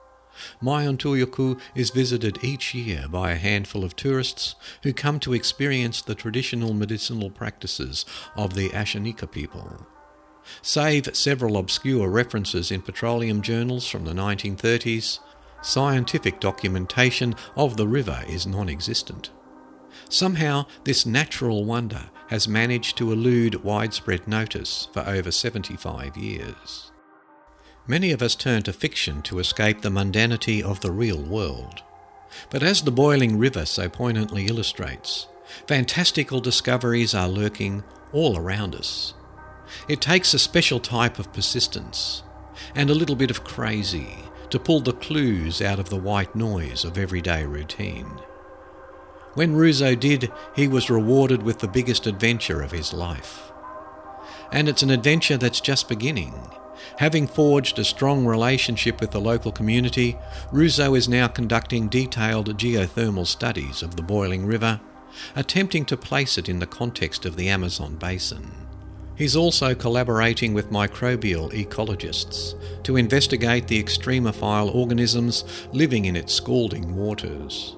Mayantuyacu is visited each year by a handful of tourists who come to experience the traditional medicinal practices of the Ashaninka people. Save several obscure references in petroleum journals from the 1930s, scientific documentation of the river is non existent. Somehow, this natural wonder has managed to elude widespread notice for over 75 years. Many of us turn to fiction to escape the mundanity of the real world. But as the boiling river so poignantly illustrates, fantastical discoveries are lurking all around us. It takes a special type of persistence and a little bit of crazy to pull the clues out of the white noise of everyday routine. When Ruzo did, he was rewarded with the biggest adventure of his life. And it's an adventure that's just beginning Having forged a strong relationship with the local community, Ruzo is now conducting detailed geothermal studies of the boiling river, attempting to place it in the context of the Amazon basin. He's also collaborating with microbial ecologists to investigate the extremophile organisms living in its scalding waters.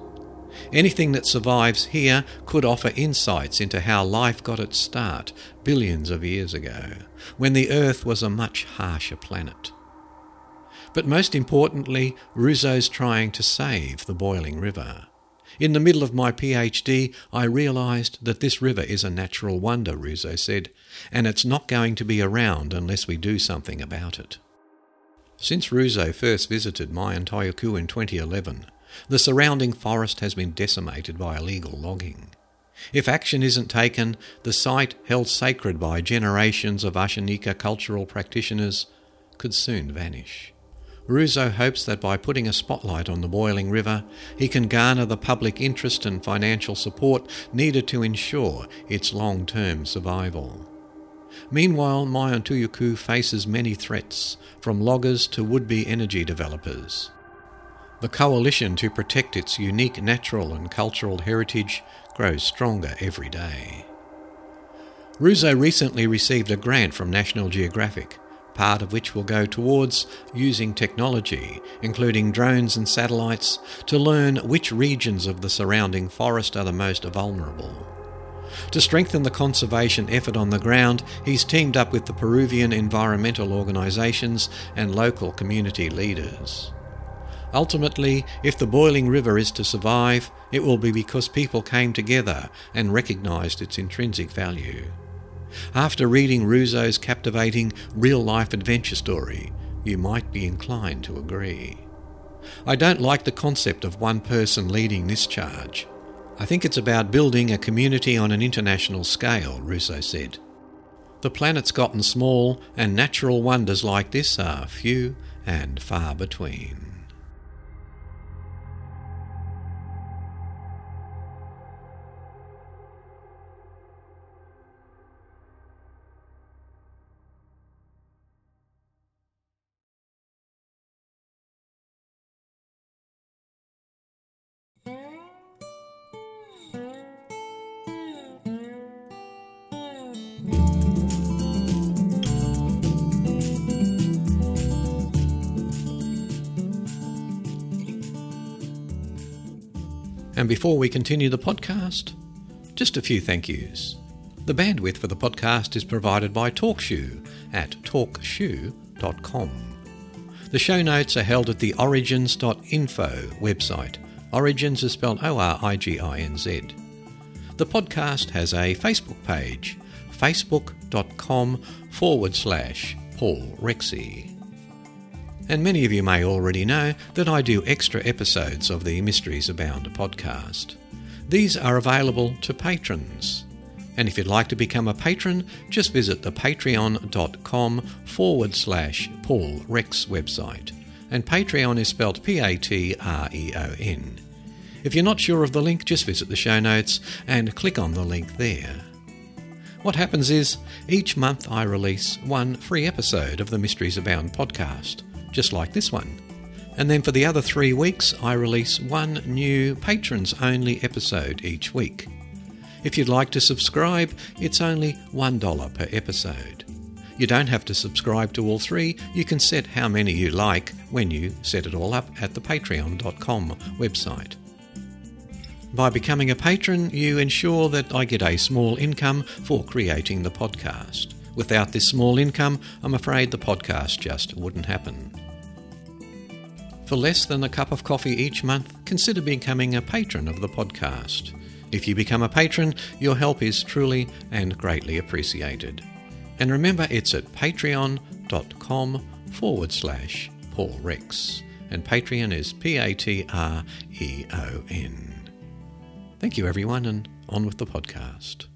Anything that survives here could offer insights into how life got its start billions of years ago, when the Earth was a much harsher planet. But most importantly, Ruzo's trying to save the boiling river. In the middle of my PhD, I realised that this river is a natural wonder, Ruzo said, and it's not going to be around unless we do something about it. Since Ruzo first visited Mayantuyacu in 2011, the surrounding forest has been decimated by illegal logging. If action isn't taken, the site, held sacred by generations of Ashaninka cultural practitioners, could soon vanish. Ruzo hopes that by putting a spotlight on the boiling river, he can garner the public interest and financial support needed to ensure its long term survival. Meanwhile, Mayantuyacu faces many threats, from loggers to would be energy developers. The coalition to protect its unique natural and cultural heritage grows stronger every day. Ruzo recently received a grant from National Geographic, part of which will go towards using technology, including drones and satellites, to learn which regions of the surrounding forest are the most vulnerable. To strengthen the conservation effort on the ground, he's teamed up with the Peruvian environmental organisations and local community leaders. Ultimately, if the boiling river is to survive, it will be because people came together and recognised its intrinsic value. After reading Ruzo's captivating real life adventure story, you might be inclined to agree. I don't like the concept of one person leading this charge. I think it's about building a community on an international scale, Ruzo said. The planet's gotten small, and natural wonders like this are few and far between. And before we continue the podcast, just a few thank yous. The bandwidth for the podcast is provided by TalkShoe at talkshoe.com. The show notes are held at the originz.info website. Origins is spelled O R I G I N Z. The podcast has a Facebook page, facebook.com forward slash Paul Rexy. And many of you may already know that I do extra episodes of the Mysteries Abound podcast. These are available to patrons. And if you'd like to become a patron, just visit the patreon.com forward slash Paul Rex website. And Patreon is spelled P A T R E O N. If you're not sure of the link, just visit the show notes and click on the link there. What happens is, each month I release one free episode of the Mysteries Abound podcast, just like this one. And then for the other three weeks, I release one new patrons only episode each week. If you'd like to subscribe, it's only $1 per episode. You don't have to subscribe to all three, you can set how many you like when you set it all up at the patreon.com website. By becoming a patron, you ensure that I get a small income for creating the podcast. Without this small income, I'm afraid the podcast just wouldn't happen. For less than a cup of coffee each month, consider becoming a patron of the podcast. If you become a patron, your help is truly and greatly appreciated. And remember, it's at patreon.com forward slash Paul Rex. And Patreon is P A T R E O N. Thank you, everyone, and on with the podcast.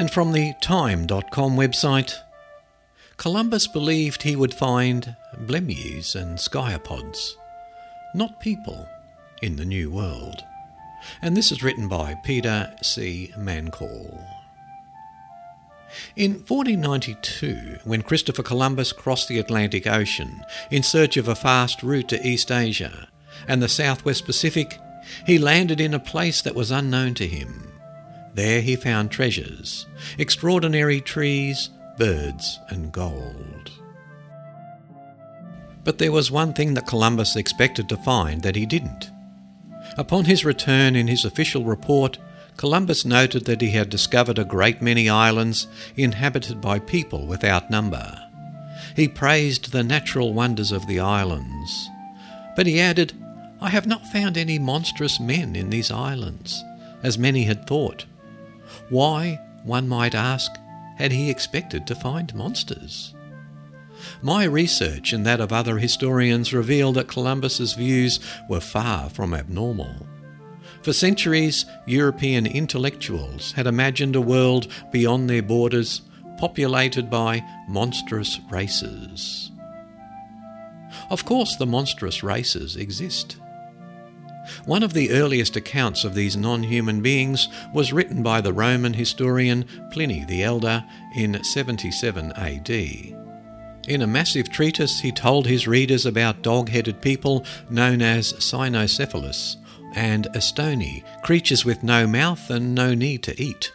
And from the Time.com website, Columbus believed he would find blemmyes and sciapods, not people, in the New World. And this is written by Peter C. Mancall. In 1492, when Christopher Columbus crossed the Atlantic Ocean in search of a fast route to East Asia and the Southwest Pacific, he landed in a place that was unknown to him. There he found treasures, extraordinary trees, birds, and gold. But there was one thing that Columbus expected to find that he didn't. Upon his return in his official report, Columbus noted that he had discovered a great many islands inhabited by people without number. He praised the natural wonders of the islands. But he added, I have not found any monstrous men in these islands, as many had thought. Why, one might ask, had he expected to find monsters? My research and that of other historians reveal that Columbus's views were far from abnormal. For centuries, European intellectuals had imagined a world beyond their borders populated by monstrous races. Of course, the monstrous races exist. One of the earliest accounts of these non human beings was written by the Roman historian Pliny the Elder in 77 AD. In a massive treatise, he told his readers about dog headed people known as cynocephalus and Astomi, creatures with no mouth and no need to eat.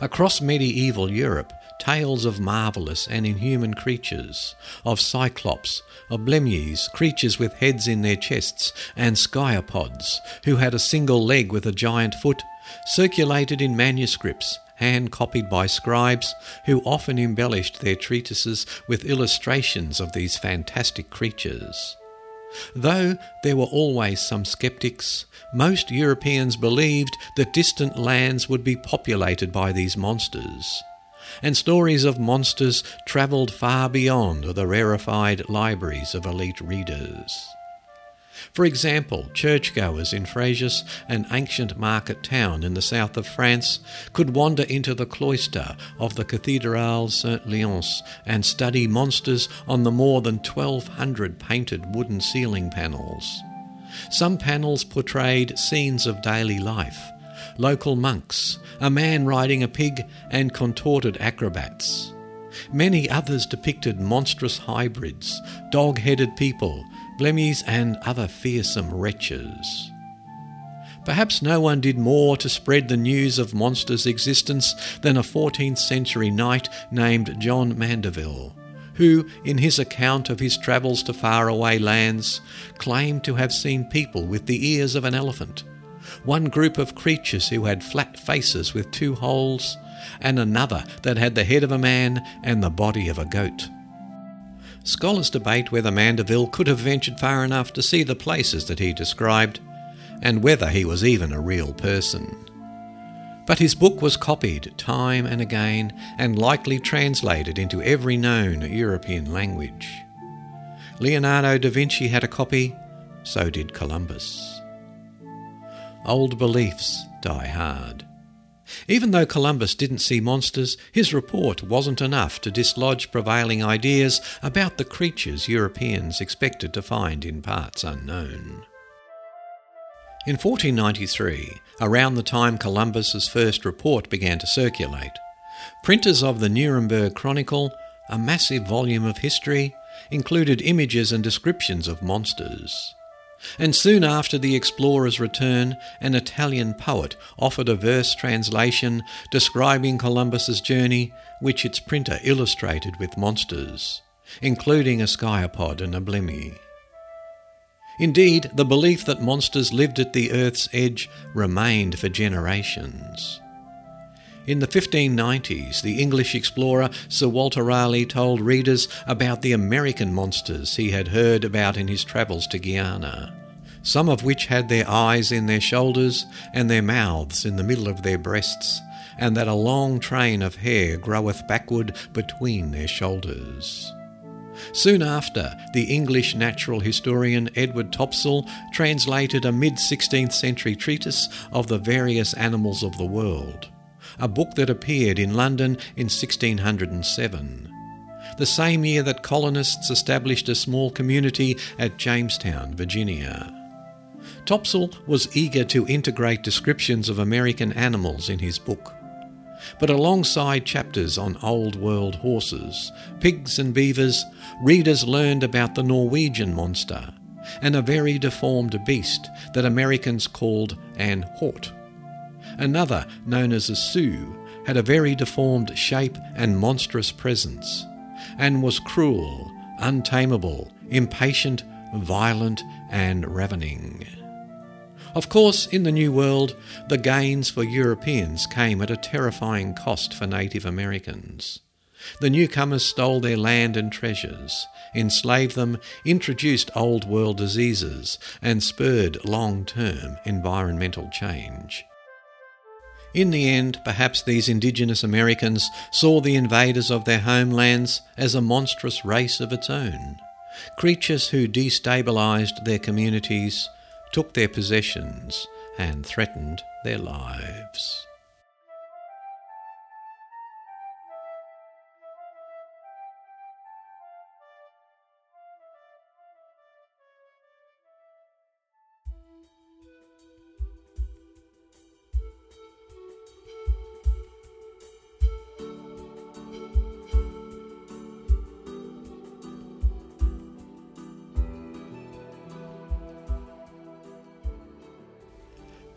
Across medieval Europe, tales of marvellous and inhuman creatures, of cyclops, of blemmyes, creatures with heads in their chests, and sciapods, who had a single leg with a giant foot, circulated in manuscripts, hand copied by scribes, who often embellished their treatises with illustrations of these fantastic creatures. Though there were always some skeptics, most Europeans believed that distant lands would be populated by these monsters and stories of monsters travelled far beyond the rarefied libraries of elite readers. For example, churchgoers in Fréjus, an ancient market town in the south of France, could wander into the cloister of the Cathédrale Saint Léonce and study monsters on the more than 1,200 painted wooden ceiling panels. Some panels portrayed scenes of daily life, local monks, a man riding a pig, and contorted acrobats. Many others depicted monstrous hybrids, dog headed people, blemmyes, and other fearsome wretches. Perhaps no one did more to spread the news of monsters' existence than a 14th century knight named John Mandeville, who, in his account of his travels to faraway lands, claimed to have seen people with the ears of an elephant, one group of creatures who had flat faces with two holes, and another that had the head of a man and the body of a goat. Scholars debate whether Mandeville could have ventured far enough to see the places that he described, and whether he was even a real person. But his book was copied time and again and likely translated into every known European language. Leonardo da Vinci had a copy, so did Columbus. Old beliefs die hard. Even though Columbus didn't see monsters, his report wasn't enough to dislodge prevailing ideas about the creatures Europeans expected to find in parts unknown. In 1493, around the time Columbus's first report began to circulate, printers of the Nuremberg Chronicle, a massive volume of history, included images and descriptions of monsters. And soon after the explorer's return, an Italian poet offered a verse translation describing Columbus's journey, which its printer illustrated with monsters, including a sciapod and a blemmy. Indeed, the belief that monsters lived at the Earth's edge remained for generations. In the 1590s, the English explorer Sir Walter Raleigh told readers about the American monsters he had heard about in his travels to Guiana, some of which had their eyes in their shoulders and their mouths in the middle of their breasts, and that a long train of hair groweth backward between their shoulders. Soon after, the English natural historian Edward Topsell translated a mid 16th century treatise of the various animals of the world, a book that appeared in London in 1607, the same year that colonists established a small community at Jamestown, Virginia. Topsell was eager to integrate descriptions of American animals in his book. But alongside chapters on old world horses, pigs, and beavers, readers learned about the Norwegian monster and a very deformed beast that Americans called an hort. Another, known as a Su, had a very deformed shape and monstrous presence, and was cruel, untamable, impatient, violent, and ravening. Of course, in the New World, the gains for Europeans came at a terrifying cost for Native Americans. The newcomers stole their land and treasures, enslaved them, introduced Old World diseases, and spurred long term environmental change. In the end, perhaps these indigenous Americans saw the invaders of their homelands as a monstrous race of its own, creatures who destabilized their communities, took their possessions, and threatened their lives.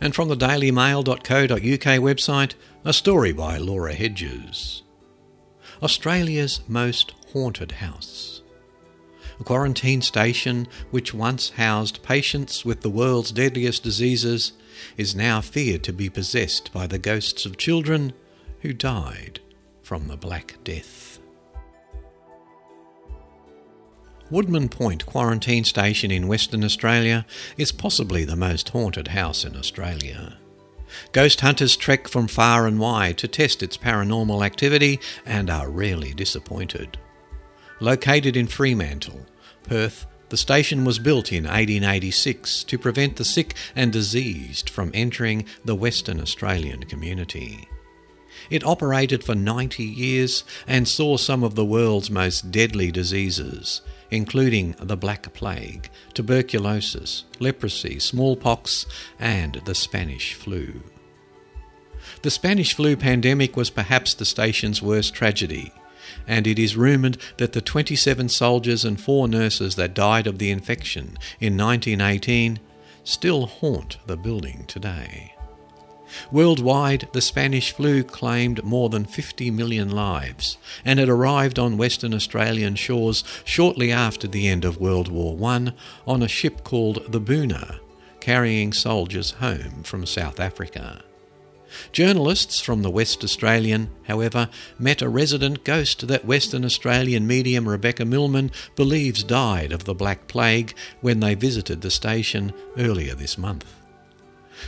And from the dailymail.co.uk website, a story by Laura Hedges. Australia's most haunted house. A quarantine station which once housed patients with the world's deadliest diseases is now feared to be possessed by the ghosts of children who died from the Black Death. Woodman Point Quarantine Station in Western Australia is possibly the most haunted house in Australia. Ghost hunters trek from far and wide to test its paranormal activity and are rarely disappointed. Located in Fremantle, Perth, the station was built in 1886 to prevent the sick and diseased from entering the Western Australian community. It operated for 90 years and saw some of the world's most deadly diseases, including the Black Plague, tuberculosis, leprosy, smallpox, and the Spanish flu. The Spanish flu pandemic was perhaps the station's worst tragedy, and it is rumoured that the 27 soldiers and four nurses that died of the infection in 1918 still haunt the building today. Worldwide, the Spanish flu claimed more than 50 million lives, and it arrived on Western Australian shores shortly after the end of World War I on a ship called the Boonah, carrying soldiers home from South Africa. Journalists from the West Australian, however, met a resident ghost that Western Australian medium Rebecca Millman believes died of the Black Plague when they visited the station earlier this month.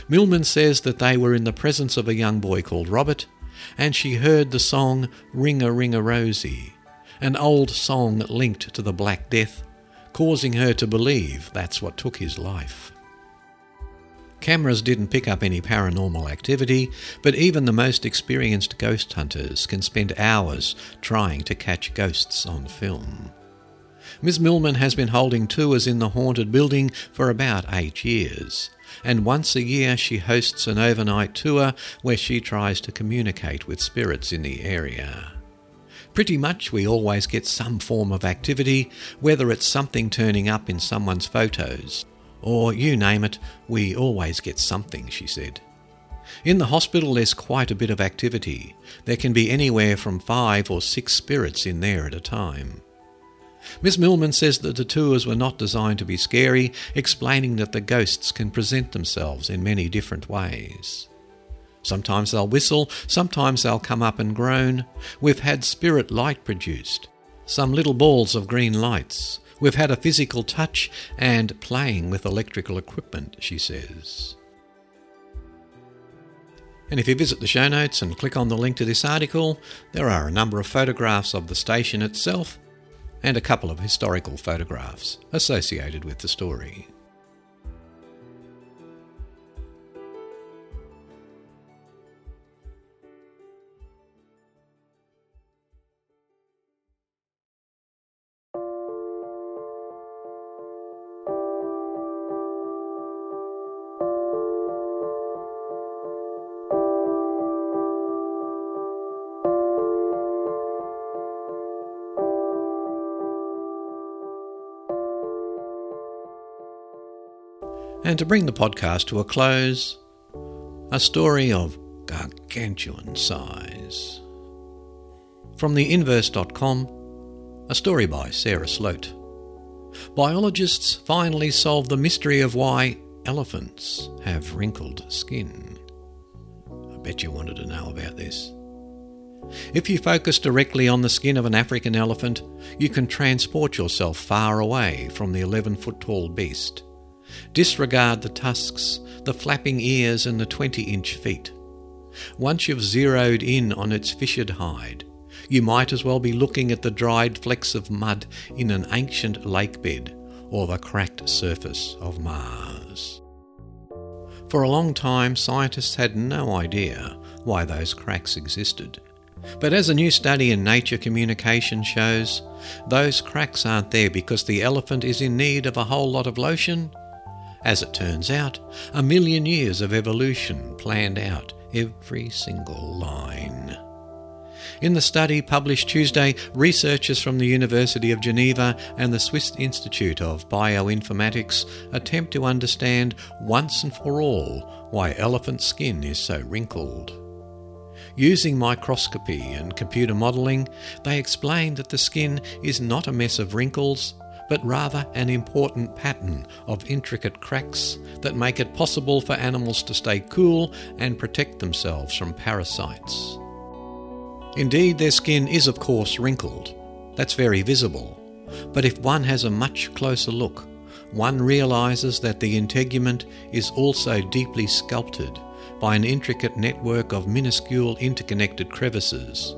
Millman says that they were in the presence of a young boy called Robert, and she heard the song Ring a Ring a Rosie, an old song linked to the Black Death, causing her to believe that's what took his life. Cameras didn't pick up any paranormal activity, but even the most experienced ghost hunters can spend hours trying to catch ghosts on film. Ms. Millman has been holding tours in the haunted building for about eight years, and once a year she hosts an overnight tour where she tries to communicate with spirits in the area. Pretty much we always get some form of activity, whether it's something turning up in someone's photos, or you name it, we always get something, she said. In the hospital, there's quite a bit of activity. There can be anywhere from five or six spirits in there at a time. Miss Millman says that the tours were not designed to be scary, explaining that the ghosts can present themselves in many different ways. Sometimes they'll whistle, sometimes they'll come up and groan. We've had spirit light produced, some little balls of green lights. We've had a physical touch and playing with electrical equipment, she says. And if you visit the show notes and click on the link to this article, there are a number of photographs of the station itself and a couple of historical photographs associated with the story. And to bring the podcast to a close, a story of gargantuan size. From the inverse.com, a story by Sarah Sloat. Biologists finally solved the mystery of why elephants have wrinkled skin. I bet you wanted to know about this. If you focus directly on the skin of an African elephant, you can transport yourself far away from the 11 foot tall beast Disregard the tusks, the flapping ears, and the 20 inch feet. Once you've zeroed in on its fissured hide, you might as well be looking at the dried flecks of mud in an ancient lake bed or the cracked surface of Mars. For a long time, scientists had no idea why those cracks existed. But as a new study in Nature Communication shows, those cracks aren't there because the elephant is in need of a whole lot of lotion as it turns out, a million years of evolution planned out every single line. In the study published Tuesday, researchers from the University of Geneva and the Swiss Institute of Bioinformatics attempt to understand once and for all why elephant skin is so wrinkled. Using microscopy and computer modelling, they explain that the skin is not a mess of wrinkles, but rather an important pattern of intricate cracks that make it possible for animals to stay cool and protect themselves from parasites. Indeed, their skin is, of course, wrinkled. That's very visible. But if one has a much closer look, one realizes that the integument is also deeply sculpted by an intricate network of minuscule interconnected crevices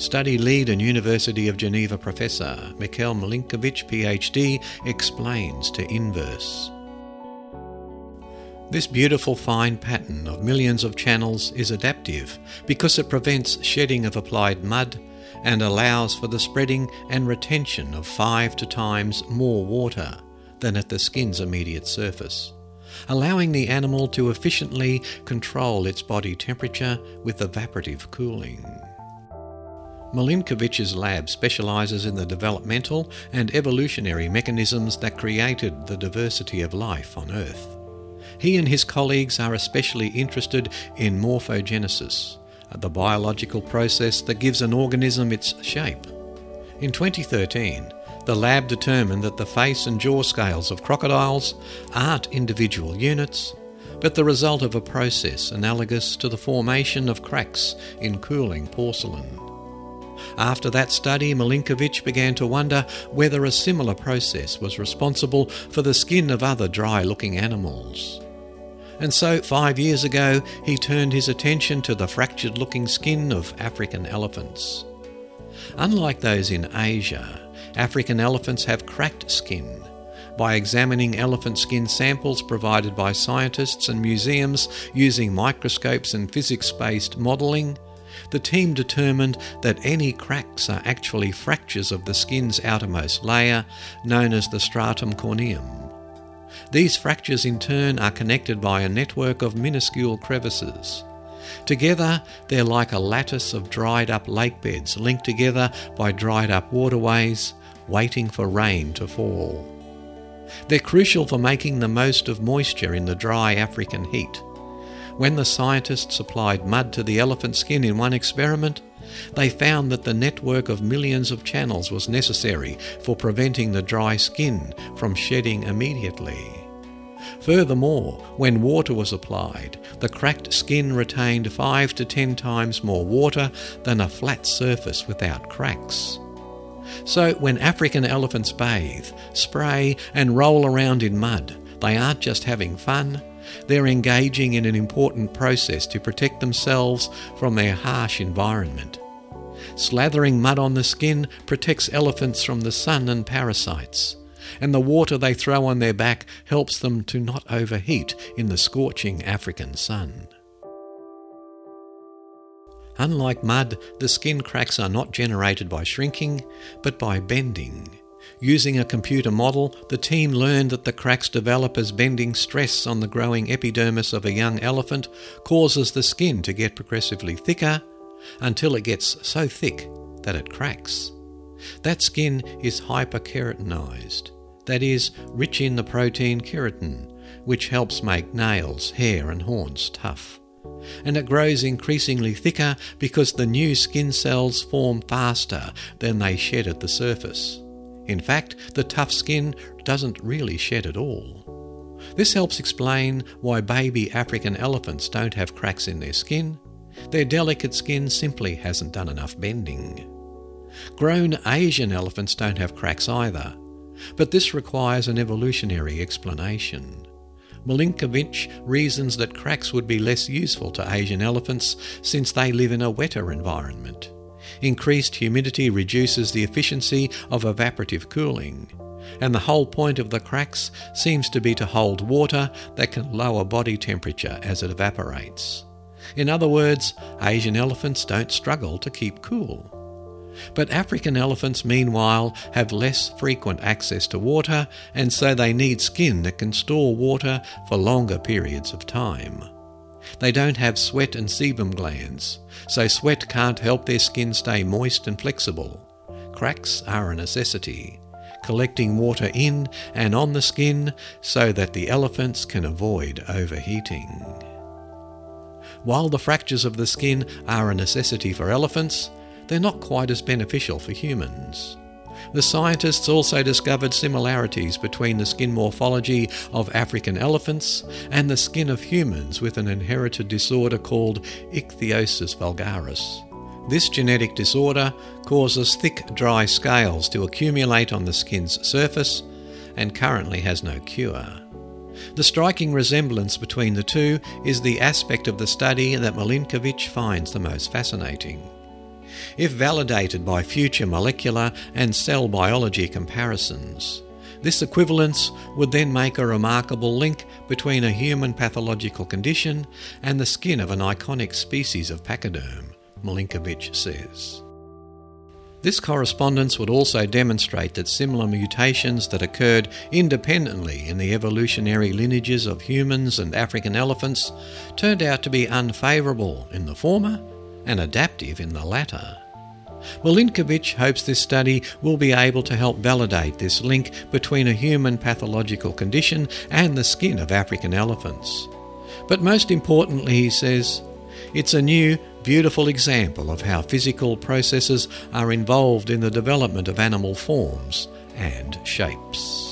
Study lead and University of Geneva professor Mikhail Milinkovitch, PhD, explains to Inverse. This beautiful fine pattern of millions of channels is adaptive because it prevents shedding of applied mud and allows for the spreading and retention of five to times more water than at the skin's immediate surface, allowing the animal to efficiently control its body temperature with evaporative cooling. Milinkovitch's lab specializes in the developmental and evolutionary mechanisms that created the diversity of life on Earth. He and his colleagues are especially interested in morphogenesis, the biological process that gives an organism its shape. In 2013, the lab determined that the face and jaw scales of crocodiles aren't individual units, but the result of a process analogous to the formation of cracks in cooling porcelain. After that study, Milinkovitch began to wonder whether a similar process was responsible for the skin of other dry looking animals. And so, five years ago, he turned his attention to the fractured looking skin of African elephants. Unlike those in Asia, African elephants have cracked skin. By examining elephant skin samples provided by scientists and museums using microscopes and physics based modelling, the team determined that any cracks are actually fractures of the skin's outermost layer, known as the stratum corneum. These fractures in turn are connected by a network of minuscule crevices. Together, they're like a lattice of dried up lake beds linked together by dried up waterways, waiting for rain to fall. They're crucial for making the most of moisture in the dry African heat. When the scientists applied mud to the elephant skin in one experiment, they found that the network of millions of channels was necessary for preventing the dry skin from shedding immediately. Furthermore, when water was applied, the cracked skin retained 5 to 10 times more water than a flat surface without cracks. So, when African elephants bathe, spray, and roll around in mud, they aren't just having fun, they're engaging in an important process to protect themselves from their harsh environment. Slathering mud on the skin protects elephants from the sun and parasites, and the water they throw on their back helps them to not overheat in the scorching African sun. Unlike mud, the skin cracks are not generated by shrinking, but by bending. Using a computer model, the team learned that the cracks develop as bending stress on the growing epidermis of a young elephant causes the skin to get progressively thicker until it gets so thick that it cracks. That skin is hyperkeratinized, that is, rich in the protein keratin, which helps make nails, hair, and horns tough. And it grows increasingly thicker because the new skin cells form faster than they shed at the surface. In fact, the tough skin doesn't really shed at all. This helps explain why baby African elephants don't have cracks in their skin. Their delicate skin simply hasn't done enough bending. Grown Asian elephants don't have cracks either, but this requires an evolutionary explanation. Milinkovitch reasons that cracks would be less useful to Asian elephants since they live in a wetter environment. Increased humidity reduces the efficiency of evaporative cooling, and the whole point of the cracks seems to be to hold water that can lower body temperature as it evaporates. In other words, Asian elephants don't struggle to keep cool. But African elephants, meanwhile, have less frequent access to water, and so they need skin that can store water for longer periods of time. They don't have sweat and sebum glands, so sweat can't help their skin stay moist and flexible. Cracks are a necessity, collecting water in and on the skin so that the elephants can avoid overheating. While the fractures of the skin are a necessity for elephants, they're not quite as beneficial for humans. The scientists also discovered similarities between the skin morphology of African elephants and the skin of humans with an inherited disorder called ichthyosis vulgaris. This genetic disorder causes thick, dry scales to accumulate on the skin's surface and currently has no cure. The striking resemblance between the two is the aspect of the study that Milinkovitch finds the most fascinating. If validated by future molecular and cell biology comparisons, this equivalence would then make a remarkable link between a human pathological condition and the skin of an iconic species of pachyderm, Milinkovitch says. This correspondence would also demonstrate that similar mutations that occurred independently in the evolutionary lineages of humans and African elephants turned out to be unfavourable in the former and adaptive in the latter. Milinkovitch hopes this study will be able to help validate this link between a human pathological condition and the skin of African elephants. But most importantly, he says, it's a new, beautiful example of how physical processes are involved in the development of animal forms and shapes.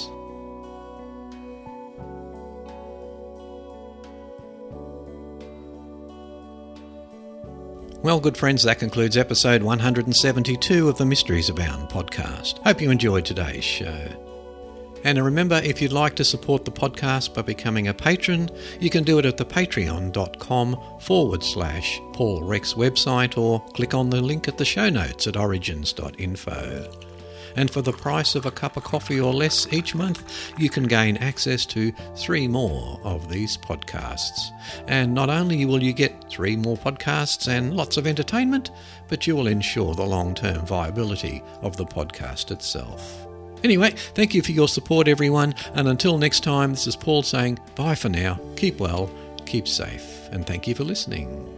Well, good friends, that concludes episode 172 of the Mysteries Abound podcast. Hope you enjoyed today's show. And remember, if you'd like to support the podcast by becoming a patron, you can do it at the patreon.com forward slash Paul Rex website or click on the link at the show notes at originz.info. And for the price of a cup of coffee or less each month, you can gain access to three more of these podcasts. And not only will you get three more podcasts and lots of entertainment, but you will ensure the long term viability of the podcast itself. Anyway, thank you for your support, everyone, and until next time, this is Paul saying bye for now, keep well, keep safe, and thank you for listening.